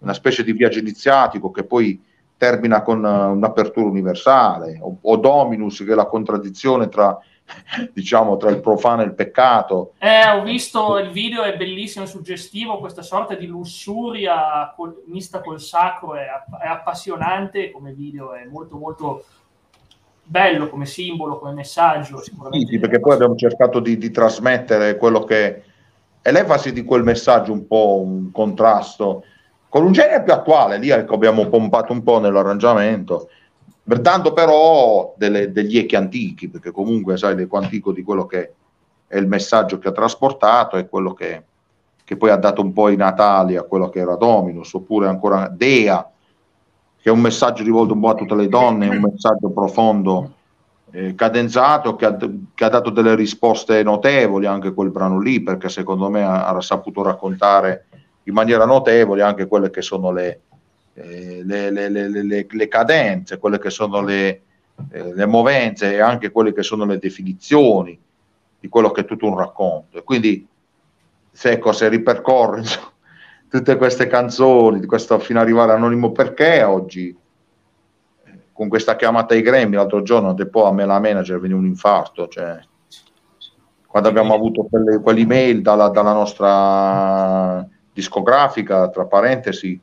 una specie di viaggio iniziatico che poi termina con uh, un'apertura universale, o, o, Dominus che è la contraddizione tra, diciamo, tra il profano e il peccato. Eh, ho visto il video, è bellissimo suggestivo, questa sorta di lussuria col, mista col sacro, è, è, appassionante come video, è molto molto bello come simbolo, come messaggio. Sicuramente sì, perché poi abbiamo cercato di, di trasmettere quello che è l'enfasi di quel messaggio, un po' un contrasto con un genere più attuale, lì ecco, abbiamo pompato un po' nell'arrangiamento, dando però delle, degli echi antichi, perché comunque sai l'eco antico di quello che è il messaggio che ha trasportato è quello che, che poi ha dato un po' i natali a quello che era Dominus, oppure ancora Dea, che è un messaggio rivolto un po' a tutte le donne, un messaggio profondo, eh, cadenzato, che ha, che ha, dato delle risposte notevoli anche quel brano lì, perché secondo me ha, ha saputo raccontare in maniera notevole anche quelle che sono le, eh, le, le, le, cadenze, quelle che sono le, eh, le movenze e anche quelle che sono le definizioni di quello che è tutto un racconto. E quindi se, ecco, se ripercorre insomma, tutte queste canzoni, questo, fino ad arrivare Anonimo Perché oggi, con questa chiamata ai Grammy, l'altro giorno, dopo a me la manager veniva un infarto, cioè, quando abbiamo avuto quelle, quell'email dalla, dalla nostra discografica, tra parentesi,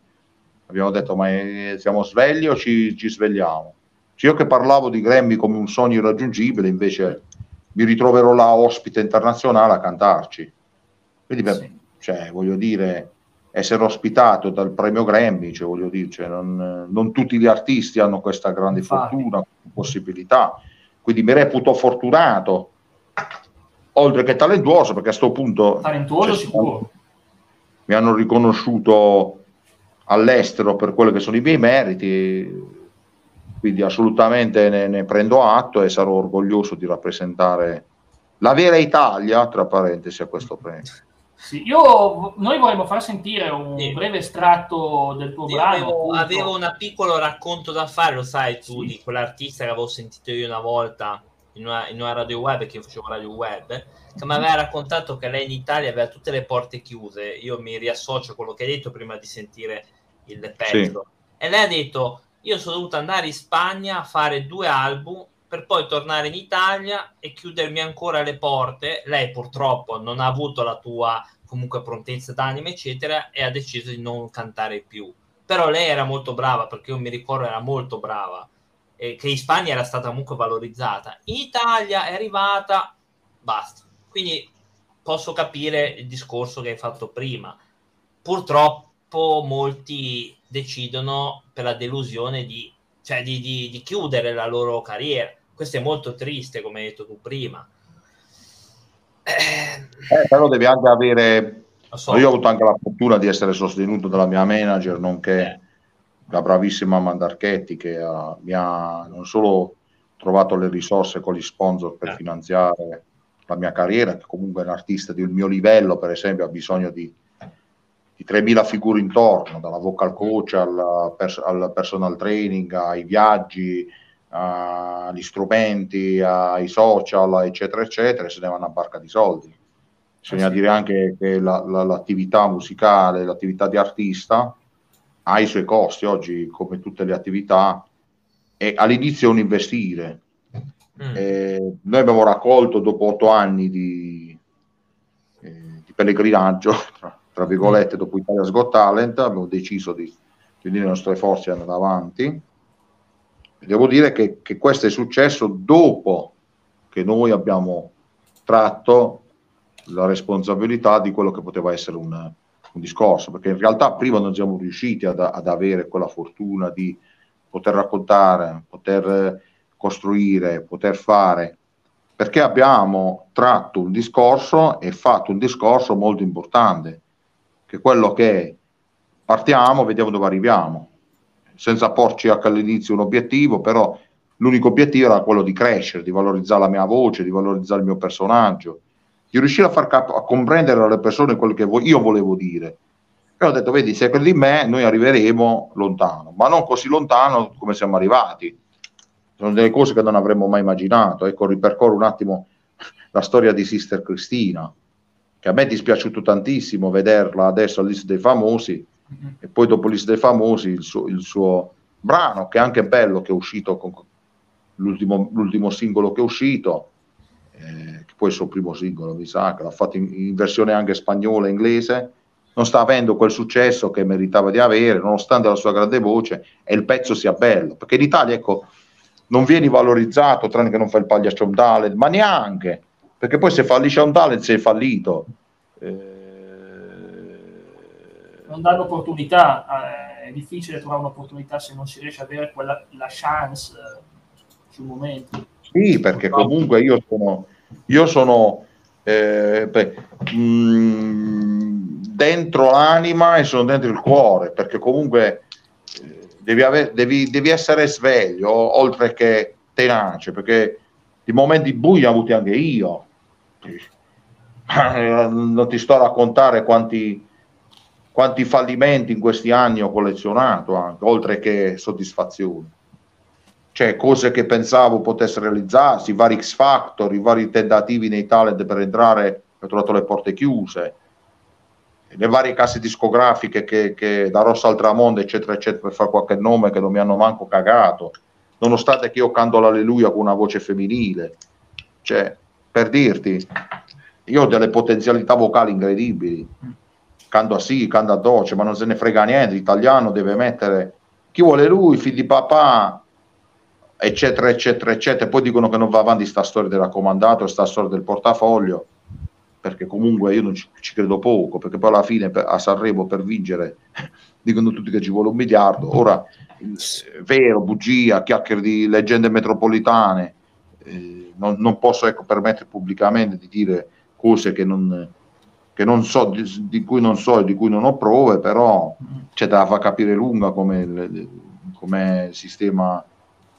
abbiamo detto ma siamo svegli o ci, ci svegliamo? Cioè, io che parlavo di Grammy come un sogno irraggiungibile, invece mi ritroverò là ospite internazionale a cantarci. Quindi, beh, sì. cioè, voglio dire, essere ospitato dal premio Grammy, cioè, voglio dire, cioè, non, non, tutti gli artisti hanno questa grande Infatti. fortuna, possibilità. Quindi mi reputo fortunato, oltre che talentuoso, perché a questo punto... Talentuoso cioè, sicuro mi hanno riconosciuto all'estero per quelli che sono i miei meriti, quindi assolutamente ne, ne, prendo atto e sarò orgoglioso di rappresentare la vera Italia, tra parentesi, a questo premio. Sì, io, noi vorremmo far sentire un sì. breve estratto del tuo io brano. Avevo, avevo un piccolo racconto da fare, lo sai tu, sì. di quell'artista che avevo sentito io una volta in una, in una radio web, che io facevo radio web, che mi aveva raccontato che lei in Italia aveva tutte le porte chiuse. Io mi riassocio a quello che hai detto prima di sentire il pezzo. Sì. E lei ha detto: Io sono dovuta andare in Spagna a fare due album per poi tornare in Italia e chiudermi ancora le porte. Lei purtroppo non ha avuto la tua comunque prontezza d'anima, eccetera, e ha deciso di non cantare più. Però lei era molto brava perché io mi ricordo era molto brava. E che in Spagna era stata comunque valorizzata. In Italia è arrivata, basta quindi posso capire il discorso che hai fatto prima. Purtroppo molti decidono per la delusione di, cioè di, di, di chiudere la loro carriera. Questo è molto triste, come hai detto tu prima. Eh, però devi anche avere... So. Io ho avuto anche la fortuna di essere sostenuto dalla mia manager, nonché eh. La bravissima Mandarchetti, che uh, mi ha non solo trovato le risorse con gli sponsor per eh. finanziare la mia carriera, che comunque è un artista del mio livello, per esempio, ha bisogno di, di 3.000 figure intorno, dalla vocal coach al, pers- al personal training, ai viaggi, agli strumenti, ai social, eccetera, eccetera, se ne va una barca di soldi. Bisogna dire anche che la, la, l'attività musicale, l'attività di artista ha i suoi costi. Oggi, come tutte le attività, è all'inizio un investire, Mm. Eh, noi abbiamo raccolto dopo otto anni di, eh, di pellegrinaggio, tra, tra virgolette, dopo Italia's Got Talent, abbiamo deciso di, di unire le nostre forze e andare avanti. E devo dire che, che questo è successo dopo che noi abbiamo tratto la responsabilità di quello che poteva essere un, un discorso, perché in realtà prima non siamo riusciti ad, ad avere quella fortuna di poter raccontare, poter costruire, poter fare, perché abbiamo tratto un discorso e fatto un discorso molto importante, che è quello che partiamo, vediamo dove arriviamo, senza porci all'inizio un obiettivo, però l'unico obiettivo era quello di crescere, di valorizzare la mia voce, di valorizzare il mio personaggio, di riuscire a far cap- a comprendere alle persone quello che vo- io volevo dire. E ho detto, vedi, se credi in me, noi arriveremo lontano, ma non così lontano come siamo arrivati sono delle cose che non avremmo mai immaginato. Ecco, ripercorro un attimo la storia di Sister Cristina, che a me è dispiaciuto tantissimo vederla adesso all'Ista dei Famosi, e poi dopo l'Ista dei Famosi il suo, il suo, brano, che è anche bello, che è uscito con l'ultimo, l'ultimo singolo che è uscito, eh, che poi è il suo primo singolo, mi sa, che l'ha fatto in, in versione anche spagnola e inglese, non sta avendo quel successo che meritava di avere, nonostante la sua grande voce, e il pezzo sia bello, perché in Italia, ecco, non vieni valorizzato, tranne che non fai il pagliaccio un talent, ma neanche, perché poi se fallisce un talent sei fallito. Eh... Non danno opportunità, eh, è difficile trovare un'opportunità se non si riesce ad avere quella, la chance eh, sul momento. Sì, perché comunque io sono, io sono eh, beh, mh, mm, dentro l'anima e sono dentro il cuore, perché comunque eh, devi, ave- devi, devi, essere sveglio, oltre che tenace, perché di momenti bui ho avuti anche io. Non ti sto a raccontare quanti, quanti fallimenti in questi anni ho collezionato, anche, oltre che soddisfazioni cioè cose che pensavo potessero realizzarsi, i vari X Factor, i vari tentativi nei talent per entrare, ho trovato le porte chiuse, le varie casse discografiche che, che da Rossa al Tramonto, eccetera, eccetera, per fare qualche nome che non mi hanno manco cagato, nonostante che io canto l'alleluia con una voce femminile, cioè, per dirti, io ho delle potenzialità vocali incredibili, canto a sì, canto a doce, ma non se ne frega niente, l'italiano deve mettere chi vuole lui, figlio di papà, eccetera, eccetera, eccetera. Poi dicono che non va avanti sta storia del raccomandato, sta storia del portafoglio, perché comunque io non ci, ci credo poco, perché poi alla fine a Sanremo per vincere dicono tutti che ci vuole un miliardo. Ora, vero, bugia, chiacchiere di leggende metropolitane, eh, non, non, posso ecco, permettere pubblicamente di dire cose che non, che non so, di, di, cui non so e di cui non ho prove, però c'è da far capire lunga come il sistema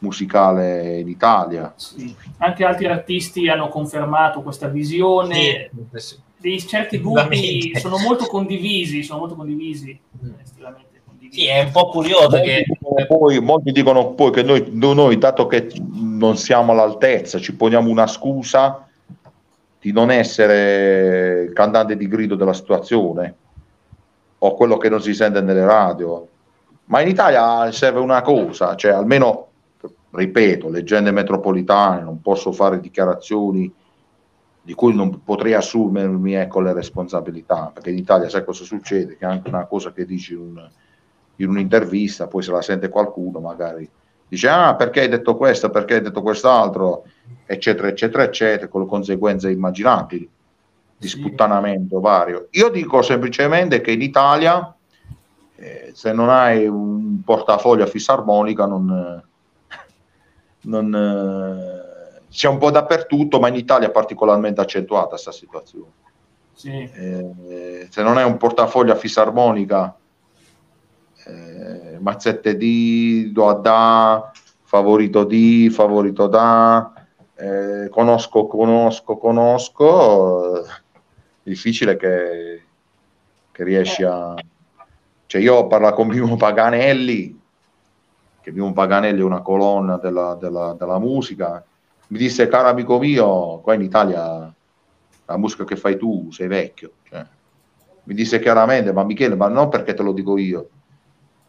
musicale in Italia. Sì. Anche altri artisti hanno confermato questa visione. Sì. Dei certi gruppi sono molto condivisi, sono molto condivisi. Mm. Sì, è un po' curioso molti che... Poi, molti dicono poi che noi, noi, dato che non siamo all'altezza, ci poniamo una scusa di non essere il cantante di grido della situazione o quello che non si sente nelle radio. Ma in Italia serve una cosa, cioè almeno ripeto, leggende metropolitane, non posso fare dichiarazioni di cui non potrei assumermi ecco, le responsabilità, perché in Italia sai cosa succede? Che anche una cosa che dici in, un, in un'intervista, poi se la sente qualcuno magari dice ah perché hai detto questo, perché hai detto quest'altro, eccetera, eccetera, eccetera, con le conseguenze immaginabili di sputtanamento vario. Io dico semplicemente che in Italia eh, se non hai un portafoglio a fissarmonica non non, eh, c'è un po' dappertutto, ma in Italia è particolarmente accentuata questa situazione. Sì. Eh, se non è un portafoglio a fisarmonica, eh, mazzette di, do a da, favorito di, favorito da, eh, conosco, conosco, conosco, eh, difficile che, che riesci a... Cioè io parlo con Mimo Paganelli, che Mimo Paganelli è una colonna della, della, della, musica, mi disse, caro amico mio, qua in Italia la musica che fai tu sei vecchio. Cioè, mi disse chiaramente, ma Michele, ma non perché te lo dico io,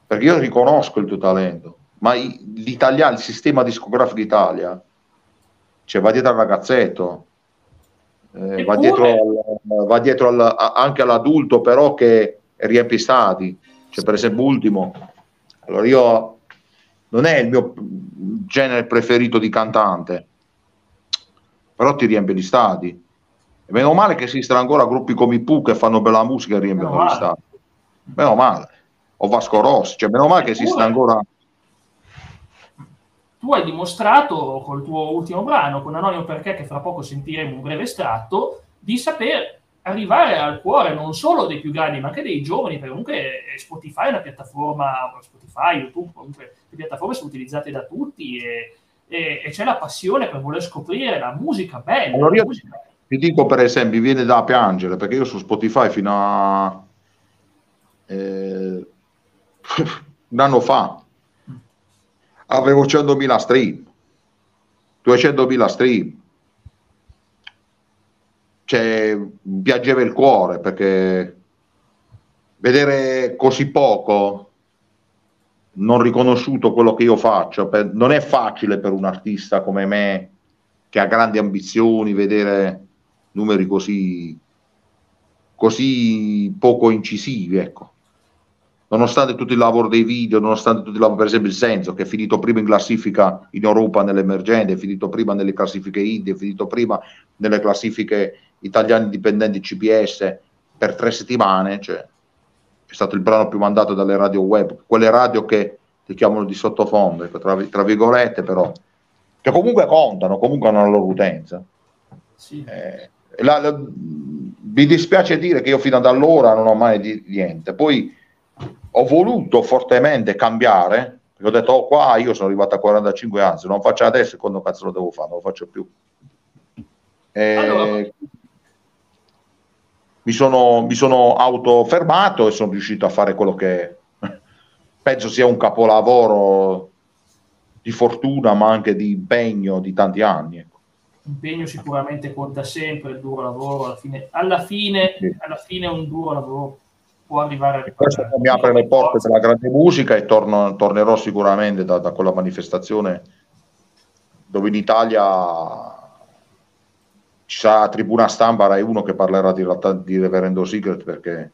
perché io riconosco il tuo talento, ma l'italiano, il sistema discografico Italia, cioè va dietro al ragazzetto, eh, va, dietro al, va dietro, al, anche all'adulto però che riempie stati, cioè per esempio ultimo, allora io non è il mio genere preferito di cantante, però ti riempie gli stadi. E meno male che esistono ancora gruppi come i Pooh che fanno bella musica e riempiono gli stadi. Meno male. O Vasco Rossi, cioè meno male che esiste ancora tu hai dimostrato col tuo ultimo brano, con Anonimo Perché, che fra poco sentiremo un breve estratto, di saper arrivare al cuore non solo dei più grandi, ma anche dei giovani, perché comunque Spotify è una piattaforma, Spotify, YouTube, comunque le piattaforme sono utilizzate da tutti e, e, e c'è la passione per voler scoprire la musica bella. Allora io musica. ti dico per esempio, viene da piangere, perché io su Spotify fino a eh, un anno fa avevo 100.000 stream, 200.000 stream. Cioè, piangeva il cuore perché vedere così poco non riconosciuto quello che io faccio, per, non è facile per un artista come me che ha grandi ambizioni vedere numeri così, così poco incisivi, ecco. Nonostante tutto il lavoro dei video, nonostante tutto il lavoro, per esempio il Senso, che è finito prima in classifica in Europa nell'emergente, è finito prima nelle classifiche indie, è finito prima nelle classifiche italiane indipendenti CPS per tre settimane, cioè, è stato il brano più mandato dalle radio web, quelle radio che ti chiamano di sottofondo, ecco, tra, tra, virgolette, però, che comunque contano, comunque hanno la loro utenza. Sì. Eh, la, la, mi dispiace dire che io fino ad allora non ho mai di niente. Poi ho voluto fortemente cambiare, perché ho detto, oh qua io sono arrivato a 45 anni, se non faccio adesso, quando cazzo lo devo fare? Non lo faccio più. Eh, allora. Mi, sono, mi sono autofermato e sono riuscito a fare quello che penso sia un capolavoro di fortuna, ma anche di impegno di tanti anni. Ecco impegno sicuramente conta sempre, il duro lavoro, alla fine, alla fine, sì. alla fine un duro lavoro può arrivare a... Questo mi apre le porte della grande musica e torno, tornerò sicuramente da, da, quella manifestazione dove in Italia ci sarà tribuna stampa Rai 1 che parlerà di, di Reverendo Secret perché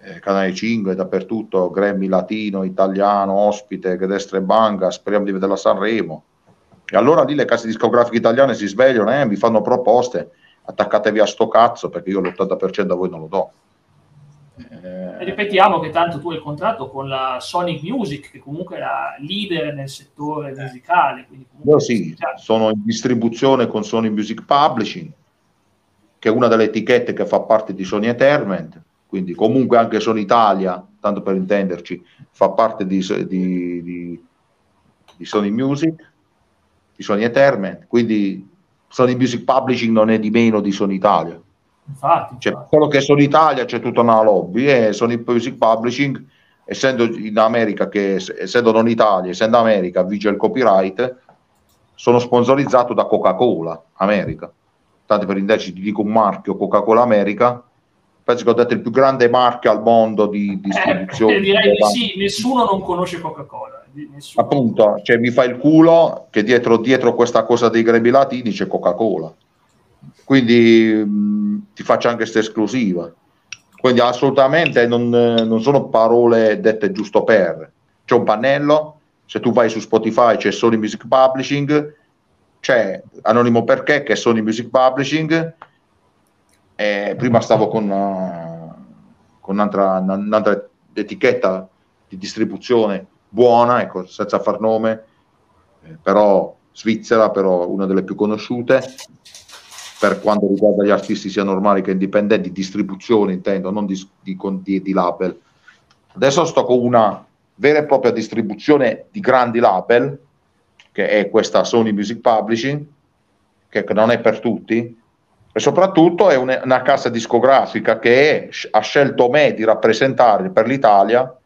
eh, Canale 5 dappertutto, Grammy latino, italiano, ospite, destra e banca, speriamo di vederla a Sanremo e allora lì le case discografiche italiane si svegliano e eh, mi fanno proposte, attaccatevi a sto cazzo perché io l'80% a voi non lo do. Eh... Ripetiamo che tanto tu hai il contratto con la Sonic Music, che comunque è la leader nel settore musicale. Io sì, sono in distribuzione con Sony Music Publishing, che è una delle etichette che fa parte di Sony Entertainment, quindi comunque anche Sony Italia, tanto per intenderci, fa parte di, di, di, di Sony Music di Sony Entertainment, quindi Sony Music Publishing non è di meno di Sony Italia. Infatti, cioè, quello che è Sony Italia c'è tutta una lobby e Sony Music Publishing, essendo in America, che essendo non Italia, essendo America, vige il copyright, sono sponsorizzato da Coca-Cola America. Tanto per intenderci, ti dico un marchio Coca-Cola America, penso che ho detto il più grande marchio al mondo di distribuzione. Eh, direi di sì, nessuno non conosce Coca-Cola. Nessuno. Appunto, cioè, mi fa il culo che dietro, dietro questa cosa dei grebi latini c'è Coca-Cola. Quindi mh, ti faccio anche questa esclusiva. Quindi assolutamente non, non sono parole dette giusto per. C'è un pannello, se tu vai su Spotify c'è Sony Music Publishing, c'è Anonimo Perché che è Sony Music Publishing, e prima stavo con, uh, con un'altra, un'altra etichetta di distribuzione buona, ecco, senza far nome, eh, però Svizzera, però una delle più conosciute, per quanto riguarda gli artisti sia normali che indipendenti, distribuzione intendo, non di, di, di label. Adesso sto con una vera e propria distribuzione di grandi label, che è questa Sony Music Publishing, che non è per tutti, e soprattutto è una, una casa discografica che è, ha scelto me di rappresentare per l'Italia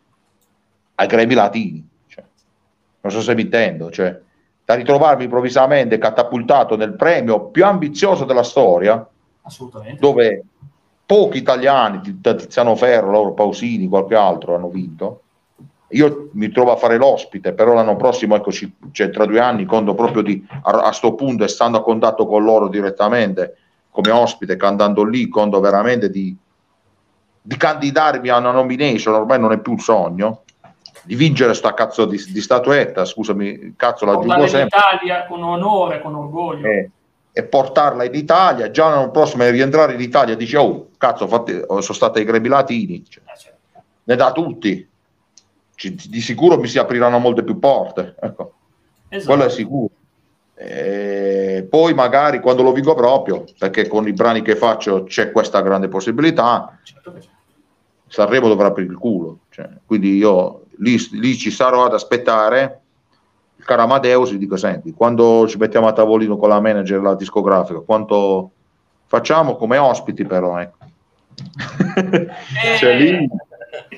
ai Grammy Latini. Cioè, non so se mi intendo, cioè, da ritrovarmi improvvisamente catapultato nel premio più ambizioso della storia, dove pochi italiani, da Tiziano Ferro, Lauro Pausini, qualche altro hanno vinto. Io mi trovo a fare l'ospite, però l'anno prossimo, eccoci, cioè tra due anni, conto proprio di, a, a sto punto e stando a contatto con loro direttamente come ospite, andando lì, conto veramente di, di candidarmi a una nomination, ormai non è più un sogno, di vincere sta cazzo di, di statuetta, scusami, cazzo la aggiungo sempre. Italia con onore, con orgoglio. Eh, e portarla in Italia, già l'anno prossimo rientrare in Italia dice oh, cazzo, fatti, sono stati i grebi latini, cioè, eh, certo. ne da tutti. Ci, di sicuro mi si apriranno molte più porte, ecco. Esatto. quello è sicuro. E poi magari quando lo vinco proprio, perché con i brani che faccio c'è questa grande possibilità, certo Sanremo dovrà aprire il culo. Cioè, quindi io lì, lì ci sarò ad aspettare il caro Amadeus gli dico senti quando ci mettiamo a tavolino con la manager la discografica quanto facciamo come ospiti però ecco. Eh, cioè, lì...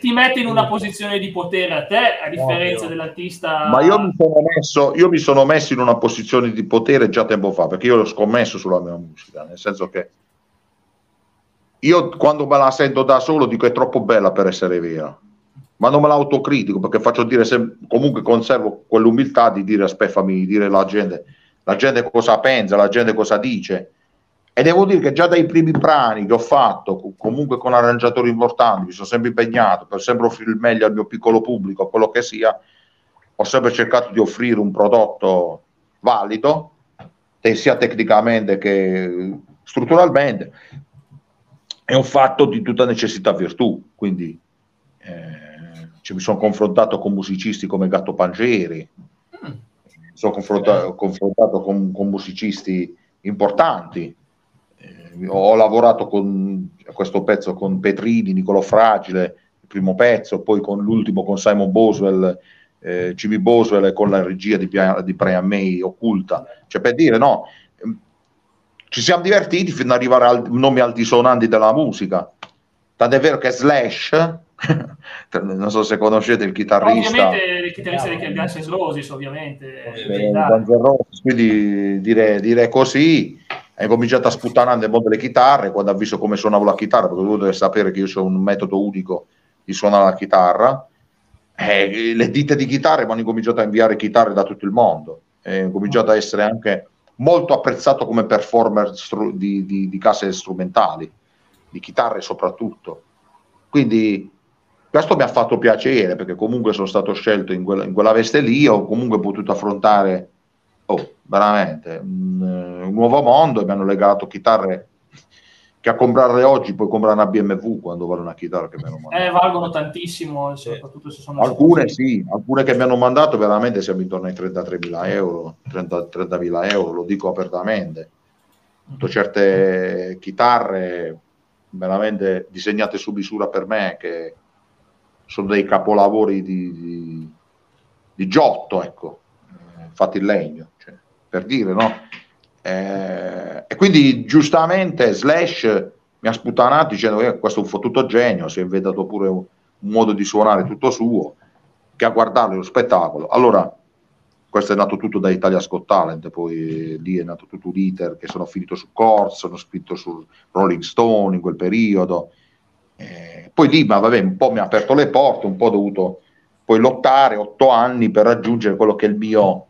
ti mette in una posizione di potere a te, a differenza Ovvio. dell'artista. Ma io mi, sono messo, io mi sono messo in una posizione di potere già tempo fa, perché io ho scommesso sulla mia musica, nel senso che io quando me la sento da solo dico è troppo bella per essere vera, ma non me la autocritico perché faccio dire, sem- comunque conservo quell'umiltà di dire aspetta, fammi dire la gente, la gente cosa pensa, la gente cosa dice. E devo dire che già dai primi brani che ho fatto, co- comunque con arrangiatori importanti, mi sono sempre impegnato per sempre offrire il meglio al mio piccolo pubblico, quello che sia, ho sempre cercato di offrire un prodotto valido, sia tecnicamente che strutturalmente, è un fatto di tutta necessità virtù, quindi eh, ci mi sono confrontato con musicisti come Gatto Pangeri, Mm. mi sono confrontato, confrontato con, con musicisti importanti, Eh, ho lavorato con questo pezzo con Petrini, Nicolo Fragile, il primo pezzo, poi con l'ultimo con Simon Boswell, eh, Jimmy Boswell e con la regia di, di Brian May occulta, cioè per dire no, ehm, ci siamo divertiti fino ad arrivare a nomi altisonanti della musica, tant'è vero che Slash, non so se conoscete il chitarrista, Ovviamente il chitarrista dei Guns N' Roses, ovviamente. Ovviamente. Roses, quindi dire, dire così hai cominciato a sputtanare nel mondo delle chitarre quando ha visto come suonavo la chitarra perché tu devi sapere che io ho un metodo unico di suonare la chitarra eh, le ditte di chitarre mi hanno incominciato a inviare chitarre da tutto il mondo ho cominciato a essere anche molto apprezzato come performer stru- di, di- di case strumentali di chitarre soprattutto quindi questo mi ha fatto piacere perché comunque sono stato scelto in quella, in quella veste lì ho comunque potuto affrontare oh, veramente un, un nuovo mondo e mi hanno legato chitarre che a comprarle oggi puoi comprare una BMW quando vale una chitarra che mi hanno mandato. Eh, valgono tantissimo, soprattutto se sono alcune sì, alcune che mi hanno mandato veramente siamo intorno ai 33.000 euro 30 30.000 euro, lo dico apertamente. Tutto certe chitarre veramente disegnate su misura per me che sono dei capolavori di, di, di Giotto ecco eh, fatti in legno cioè, per dire no eh, e quindi giustamente Slash mi ha sputtanato dicendo che questo è un fottuto genio, si è inventato pure un, un modo di suonare tutto suo, che a guardarlo è lo spettacolo. Allora, questo è nato tutto da Italia Scott Talent, poi lì è nato tutto l'iter che sono finito su Corse, sono scritto su Rolling Stone in quel periodo. Eh, poi lì, ma vabbè, un po' mi ha aperto le porte, un po' ho dovuto poi lottare otto anni per raggiungere quello che è il mio,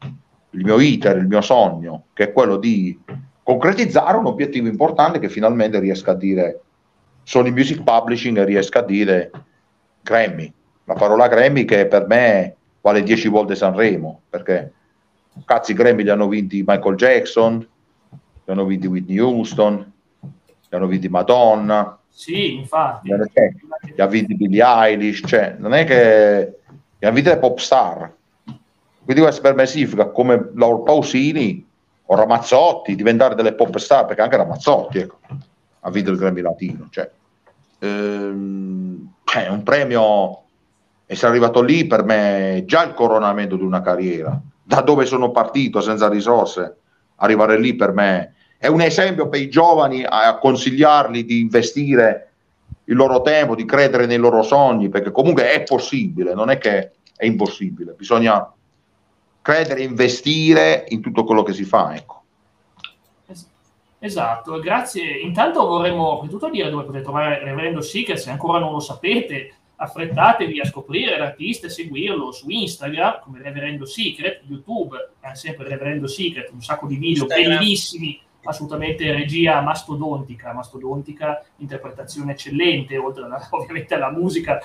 il mio iter, il mio sogno, che è quello di concretizzare un obiettivo importante che finalmente riesca a dire Sony Music Publishing e riesca a dire Grammy, la parola Grammy che per me vale 10 volte Sanremo, perché cazzi Grammy li hanno vinti Michael Jackson, li hanno vinti Whitney Houston, li hanno vinti Madonna, Sì, infatti. cioè, li ha vinti Billie Eilish, cioè non è che vinti le pop star. Quindi questo per me significa come Laura Pausini o Ramazzotti diventare delle pop star, perché anche Ramazzotti ecco, ha vinto il Grammy Latino. Cioè, ehm, è un premio, essere arrivato lì per me è già il coronamento di una carriera. Da dove sono partito senza risorse, arrivare lì per me è un esempio per i giovani a consigliarli di investire il loro tempo, di credere nei loro sogni, perché comunque è possibile, non è che è impossibile, bisogna credere e investire in tutto quello che si fa. Ecco. Es- Esatto, grazie. Intanto vorremmo innanzitutto dire dove potete trovare Reverendo Secret, se ancora non lo sapete, affrettatevi a scoprire l'artista e seguirlo su Instagram come Reverendo Secret, YouTube è sempre Reverendo Secret, un sacco di video Instagram. bellissimi, assolutamente regia mastodontica, mastodontica, interpretazione eccellente, oltre alla- ovviamente alla musica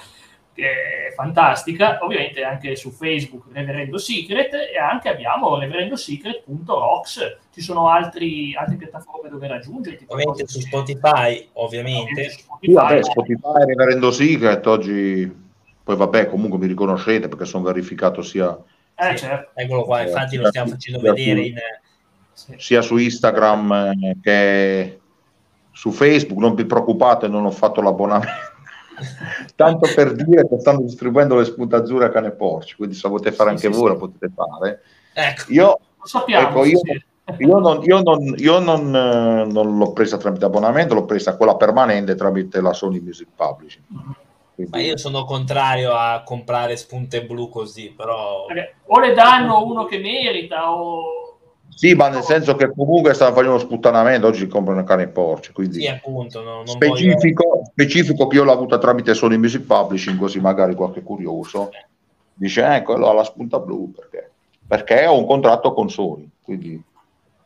che è fantastica, ovviamente anche su Facebook Reverendo Secret e anche abbiamo reverendosecret.rocks, ci sono altri, altre piattaforme dove raggiungerti. Ovviamente su Spotify, ovviamente. su Sì, vabbè, Spotify. Spotify, Reverendo Secret, oggi poi vabbè, comunque mi riconoscete perché sono verificato sia, Eh, Sì. certo. Eccolo qua, infatti lo stiamo facendo vedere in... Sì. sia su Instagram eh, che su Facebook. Non vi preoccupate, non ho fatto l'abbonamento. Tanto per dire che stanno distribuendo le spuntature a cane porci, quindi se volete fare Sì, anche sì, voi sì. lo potete fare. Ecco, Io Lo sappiamo. Ecco, io- sì. Io, non, io non- io non, eh, non l'ho presa tramite abbonamento, l'ho presa quella permanente tramite la Sony Music Publishing. Quindi... Ma io sono contrario a comprare spunte blu così, però... O le danno uno che merita o sì, ma nel senso che comunque stanno facendo uno sputtanamento, oggi comprano carne e porci, quindi sì, appunto, no, specifico, voglio... specifico che io l'ho avuta tramite Sony Music Publishing, così magari qualche curioso dice, ecco, allora la spunta blu, perché? Perché ho un contratto con Sony, quindi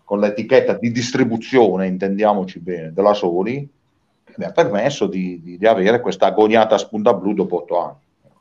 con l'etichetta di distribuzione, intendiamoci bene, della Sony, che mi ha permesso di, di, di avere questa agoniata spunta blu dopo otto anni.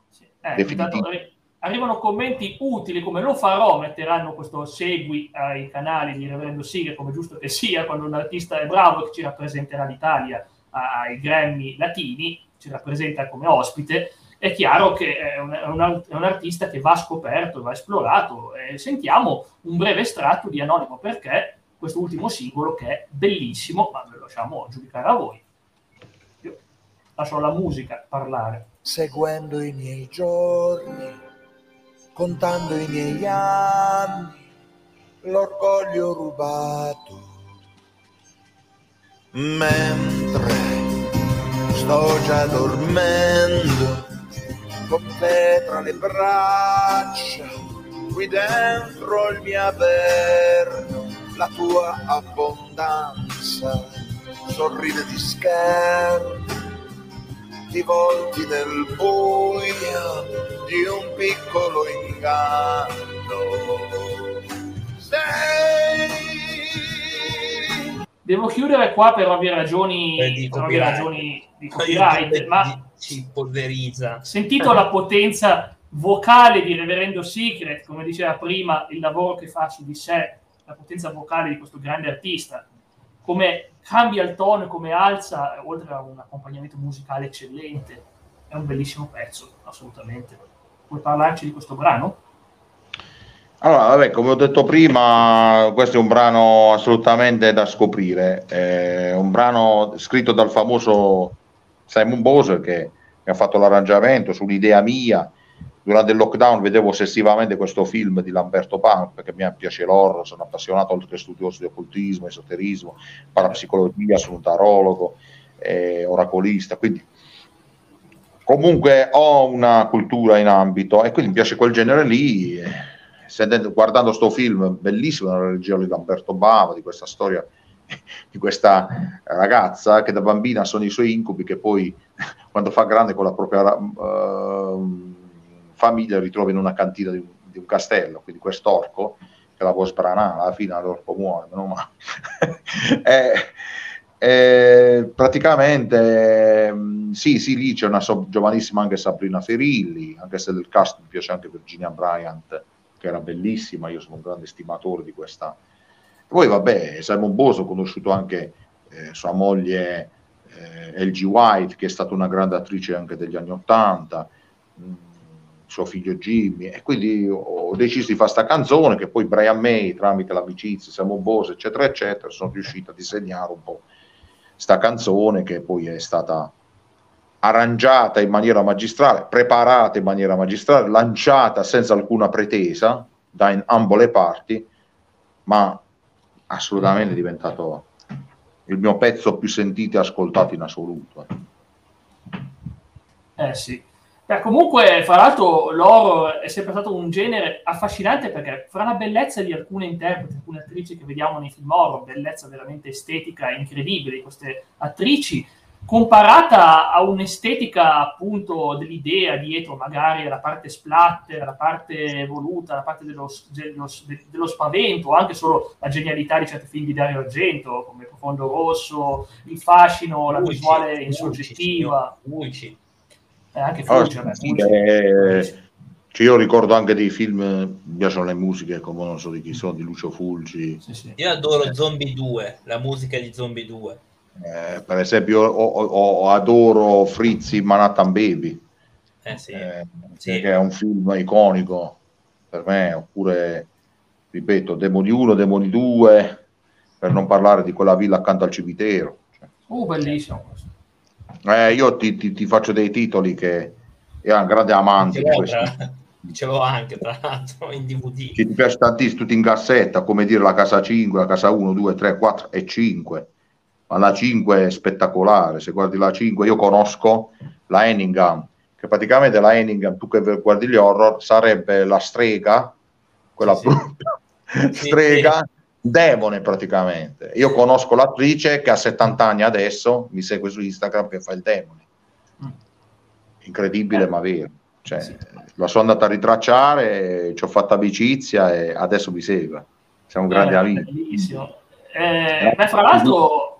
Sì. Eh, arrivano commenti utili come lo farò, metteranno questo segui ai canali di Reverendo Siga come giusto che sia, quando un artista è bravo e ci rappresenterà l'Italia ai Grammy latini, ci rappresenta come ospite, è chiaro che è un, è un, è un artista che va scoperto, va esplorato. E sentiamo un breve estratto di Anonimo perché questo ultimo singolo che è bellissimo, ma ve lo lasciamo giudicare a voi. Io lascio la musica parlare. Seguendo i miei giorni contando i miei anni, l'orgoglio rubato. Mentre sto già dormendo, con te tra le braccia, qui dentro il mio averno, la tua abbondanza sorride di scherzo volti nel buio di un piccolo inganno. Sei... Devo chiudere qua per ovvie ragioni, di, per ovvie ragioni di copyright, ma ci polverizza. Sentito la potenza vocale di Reverendo Secret, come diceva prima, il lavoro che fa su di sé, la potenza vocale di questo grande artista, come cambia il tono come alza, oltre a un accompagnamento musicale eccellente. È un bellissimo pezzo, assolutamente. Puoi parlarci di questo brano? Allora, vabbè, come ho detto prima, questo è un brano assolutamente da scoprire. È un brano scritto dal famoso Simon Bowser che, che ha fatto l'arrangiamento su un'idea mia durante il lockdown vedevo ossessivamente questo film di Lamberto Punk perché mi piace l'horror, sono appassionato oltre che studioso di occultismo, esoterismo, parapsicologia, sono un tarologo, eh, oracolista, quindi comunque ho una cultura in ambito e quindi mi piace quel genere lì. Eh, sentendo, guardando questo film bellissimo, la regia di Lamberto Bava, di questa storia di questa ragazza che da bambina sono i suoi incubi che poi quando fa grande con la propria uh, famiglia ritrova in una cantina di un, di un castello, quindi quest'orco che la può sbranare, alla fine l'orco muore, meno male. e, e, praticamente sì, sì, lì c'è una so- giovanissima anche Sabrina Ferilli, anche se del cast mi piace anche Virginia Bryant, che era bellissima, io sono un grande stimatore di questa. Poi vabbè, Simon Boso ho conosciuto anche eh, sua moglie eh, LG White, che è stata una grande attrice anche degli anni Ottanta. Suo figlio Jimmy e quindi ho deciso di fare questa canzone che poi Brian May tramite l'amicizia, siamo Bose eccetera eccetera sono riuscito a disegnare un po' questa canzone che poi è stata arrangiata in maniera magistrale, preparata in maniera magistrale, lanciata senza alcuna pretesa da in ambo le parti, ma assolutamente è diventato il mio pezzo più sentito e ascoltato in assoluto. Eh sì, Beh, comunque, fra l'altro, l'oro è sempre stato un genere affascinante perché fra la bellezza di alcune interpreti, alcune attrici che vediamo nei film horror, bellezza veramente estetica incredibile di queste attrici, comparata a un'estetica appunto dell'idea dietro magari alla parte splatter, alla parte voluta, alla parte dello, dello, dello spavento, anche solo la genialità di certi film di Dario Argento, come Profondo Rosso, il fascino, la visuale insoggettiva. Luci eh, anche Fulci, allora, sì, eh, cioè io ricordo anche dei film, mi piacciono le musiche come non so di chi sono, di Lucio Fulci. Sì, sì. Io adoro Zombie 2, la musica di Zombie 2. Eh, per esempio, ho, ho, ho, adoro Frizzi Manhattan Baby, eh, sì. Eh, che è un film iconico per me, oppure, ripeto, Demoni 1, Demoni 2, per non parlare di quella villa accanto al cimitero. Cioè. Uh, bellissimo. Eh, io ti, ti, ti, faccio dei titoli che è un grande amante di questo. Dicevo anche, tra l'altro, in DVD. Che ti piace tantissimo, tutti in cassetta, come dire la casa 5, la casa 1, 2, 3, 4 e 5. Ma la 5 è spettacolare. Se guardi la 5, io conosco la Henningham, che praticamente la Henningham, tu che guardi gli horror, sarebbe la strega, quella Sì, brutta Sì, strega, demone praticamente. Io conosco l'attrice che ha 70 anni adesso, mi segue su Instagram che fa il demone. Mm. Incredibile Eh. ma vero. Cioè, Sì. La sono andata a ritracciare, ci ho fatto amicizia e adesso mi segue. Siamo grandi Eh, amici. Bellissimo. Eh, beh, fra l'altro,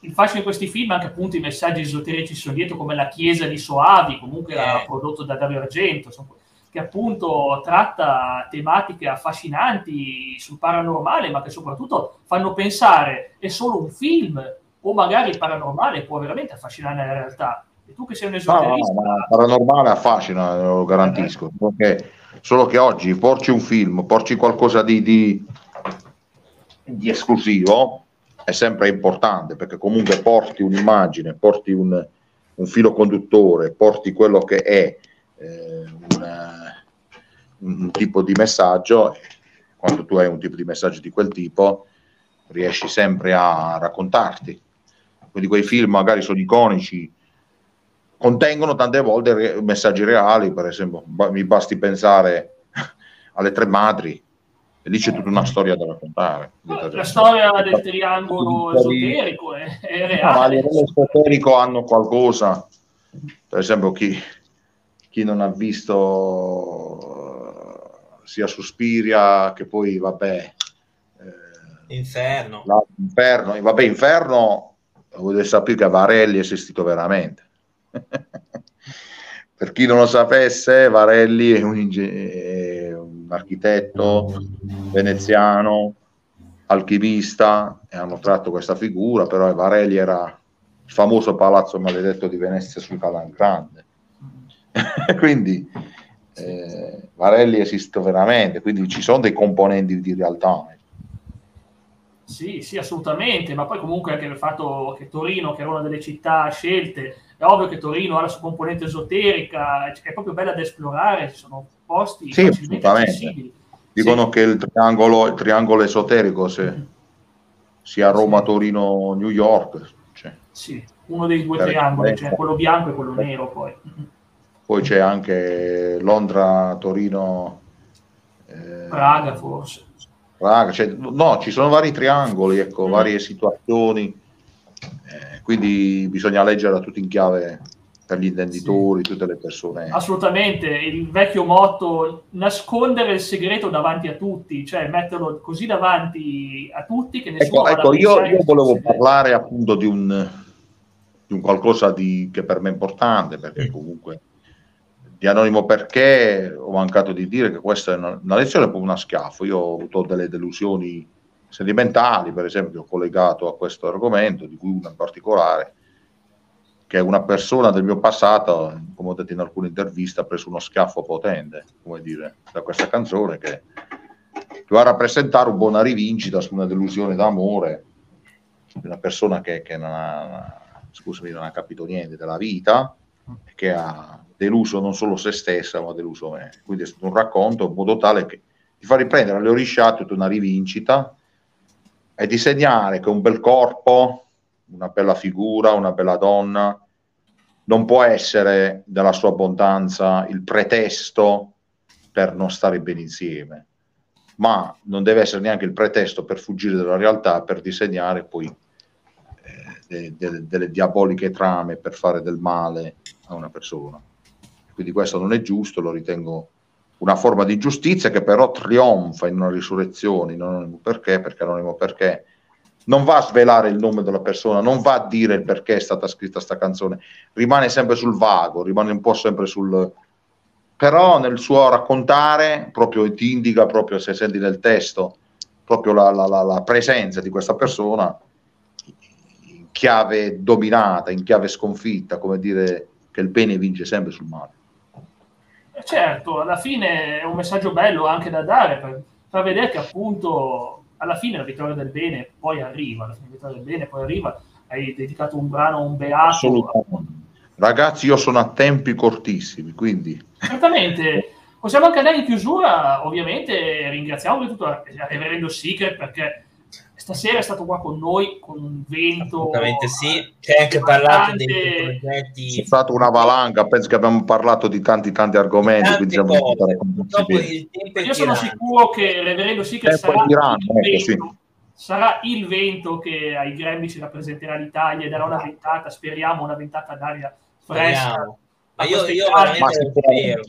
il fascino di questi film, anche appunto i messaggi esoterici sono dietro, come La Chiesa di Soavi, comunque era Eh. prodotto da Dario Argento, insomma, che appunto tratta tematiche affascinanti sul paranormale, ma che soprattutto fanno pensare è solo un film o magari il paranormale può veramente affascinare nella realtà. E tu che sei un No, no, esoterista, ma il paranormale affascina, lo garantisco. Solo che, solo che oggi porci un film, porci qualcosa di, di- di esclusivo è sempre importante perché comunque porti un'immagine, porti un, un filo conduttore, porti quello che è eh, una- un, tipo di messaggio. Quando tu hai un tipo di messaggio di quel tipo, riesci sempre a raccontarti. Quindi quei film magari sono iconici, contengono tante volte re- messaggi reali, per esempio, ba- mi basti pensare alle tre madri, e lì c'è tutta una storia da raccontare. la storia del triangolo esoterico è, è No, ma a reale. livello esoterico hanno qualcosa, per esempio chi, chi non ha visto sia Suspiria che poi vabbè eh, Inferno. la- Inferno, vabbè Inferno vuol sapere che Varelli è esistito veramente per chi non lo sapesse Varelli è un, inge- è un architetto veneziano alchimista e hanno tratto questa figura, però Varelli era il famoso palazzo maledetto di Venezia sul Calangrande. quindi eh, Varelli esiste veramente, quindi ci sono dei componenti di realtà. Sì, sì, assolutamente, ma poi comunque anche il fatto che Torino, che era una delle città scelte, è ovvio che Torino ha la sua componente esoterica, è proprio bella da esplorare, ci sono posti Sì, facilmente accessibili. Dicono che il triangolo, il triangolo esoterico se, sia Roma, Torino, New York. cioè, Sì, uno dei due triangoli, cioè quello bianco e quello nero poi. Poi c'è anche Londra, Torino, eh, Praga forse. Praga, cioè, no, ci sono vari triangoli, ecco, Mm. varie situazioni, eh, quindi bisogna leggerla tutto in chiave per gli intenditori, tutte le persone. Assolutamente, il vecchio motto nascondere il segreto davanti a tutti, cioè metterlo così davanti a tutti che nessuno Ecco, ecco, io, io volevo parlare appunto di un, di un qualcosa di, che per me è importante, perché comunque di Anonimo perché ho mancato di dire che questa è una, una lezione proprio una schiaffo. Io ho avuto delle delusioni sentimentali, per esempio, collegato a questo argomento, di cui una in particolare, che una persona del mio passato, come ho detto in alcune interviste, ha preso uno schiaffo potente, come dire, da questa canzone che, va a rappresentare un po' una rivincita su una delusione d'amore di una persona che, che non, ha, scusami, non ha capito niente della vita, che ha deluso non solo se stessa, ma ha deluso me. Quindi è stato un racconto in modo tale che ti fa riprendere alle orisciate una rivincita e di segnare che un bel corpo, una bella figura, una bella donna, non può essere della sua abbondanza il pretesto per non stare bene insieme, ma non deve essere neanche il pretesto per fuggire dalla realtà, per disegnare poi de- de- delle diaboliche trame per fare del male a una persona. Quindi questo non è giusto, lo ritengo una forma di giustizia che però trionfa in una risurrezione, in anonimo perché, perché anonimo perché non va a svelare il nome della persona, non va a dire il perché è stata scritta sta canzone, rimane sempre sul vago, rimane un po' sempre sul... però nel suo raccontare proprio ti indica proprio se senti nel testo proprio la, la- la- la presenza di questa persona chiave dominata, in chiave sconfitta, come dire che il bene vince sempre sul male. Eh, Certo, alla fine è un messaggio bello anche da dare per far vedere che appunto alla fine la vittoria del bene poi arriva, alla fine la vittoria del bene poi arriva. Hai dedicato un brano a un beato. Ragazzi, io sono a tempi cortissimi, quindi Certamente, possiamo anche andare in chiusura, ovviamente ringraziamo tutto il Reverendo Secret perché stasera è stato qua con noi con un vento. Assolutamente sì, c'è anche parlato dei progetti. È stata una valanga, penso che abbiamo parlato di tanti tanti argomenti. Tante quindi siamo cose. Io sono sicuro che il Reverendo Eh, sarà, poi diranno, il ecco, sì. vento, sarà il vento che ai Grammy ci rappresenterà l'Italia e darà una ventata, speriamo, una ventata d'aria fresca. Ma io, io veramente spero.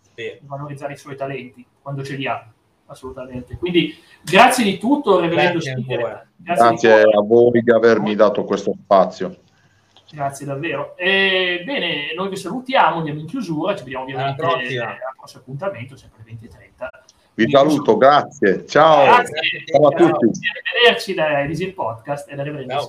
Spero. di valorizzare i suoi talenti quando ce li ha, assolutamente. Quindi grazie di tutto, Reverendo Grazie. Grazie, Grazie a voi di avermi dato questo spazio. Grazie davvero. E, bene, noi vi salutiamo, andiamo in chiusura, ci vediamo ovviamente al prossimo appuntamento, sempre alle 20.30. Vi saluto, grazie. Ciao. Grazie, Ciao a grazie, tutti. arrivederci da Easy Podcast e da Reverendo.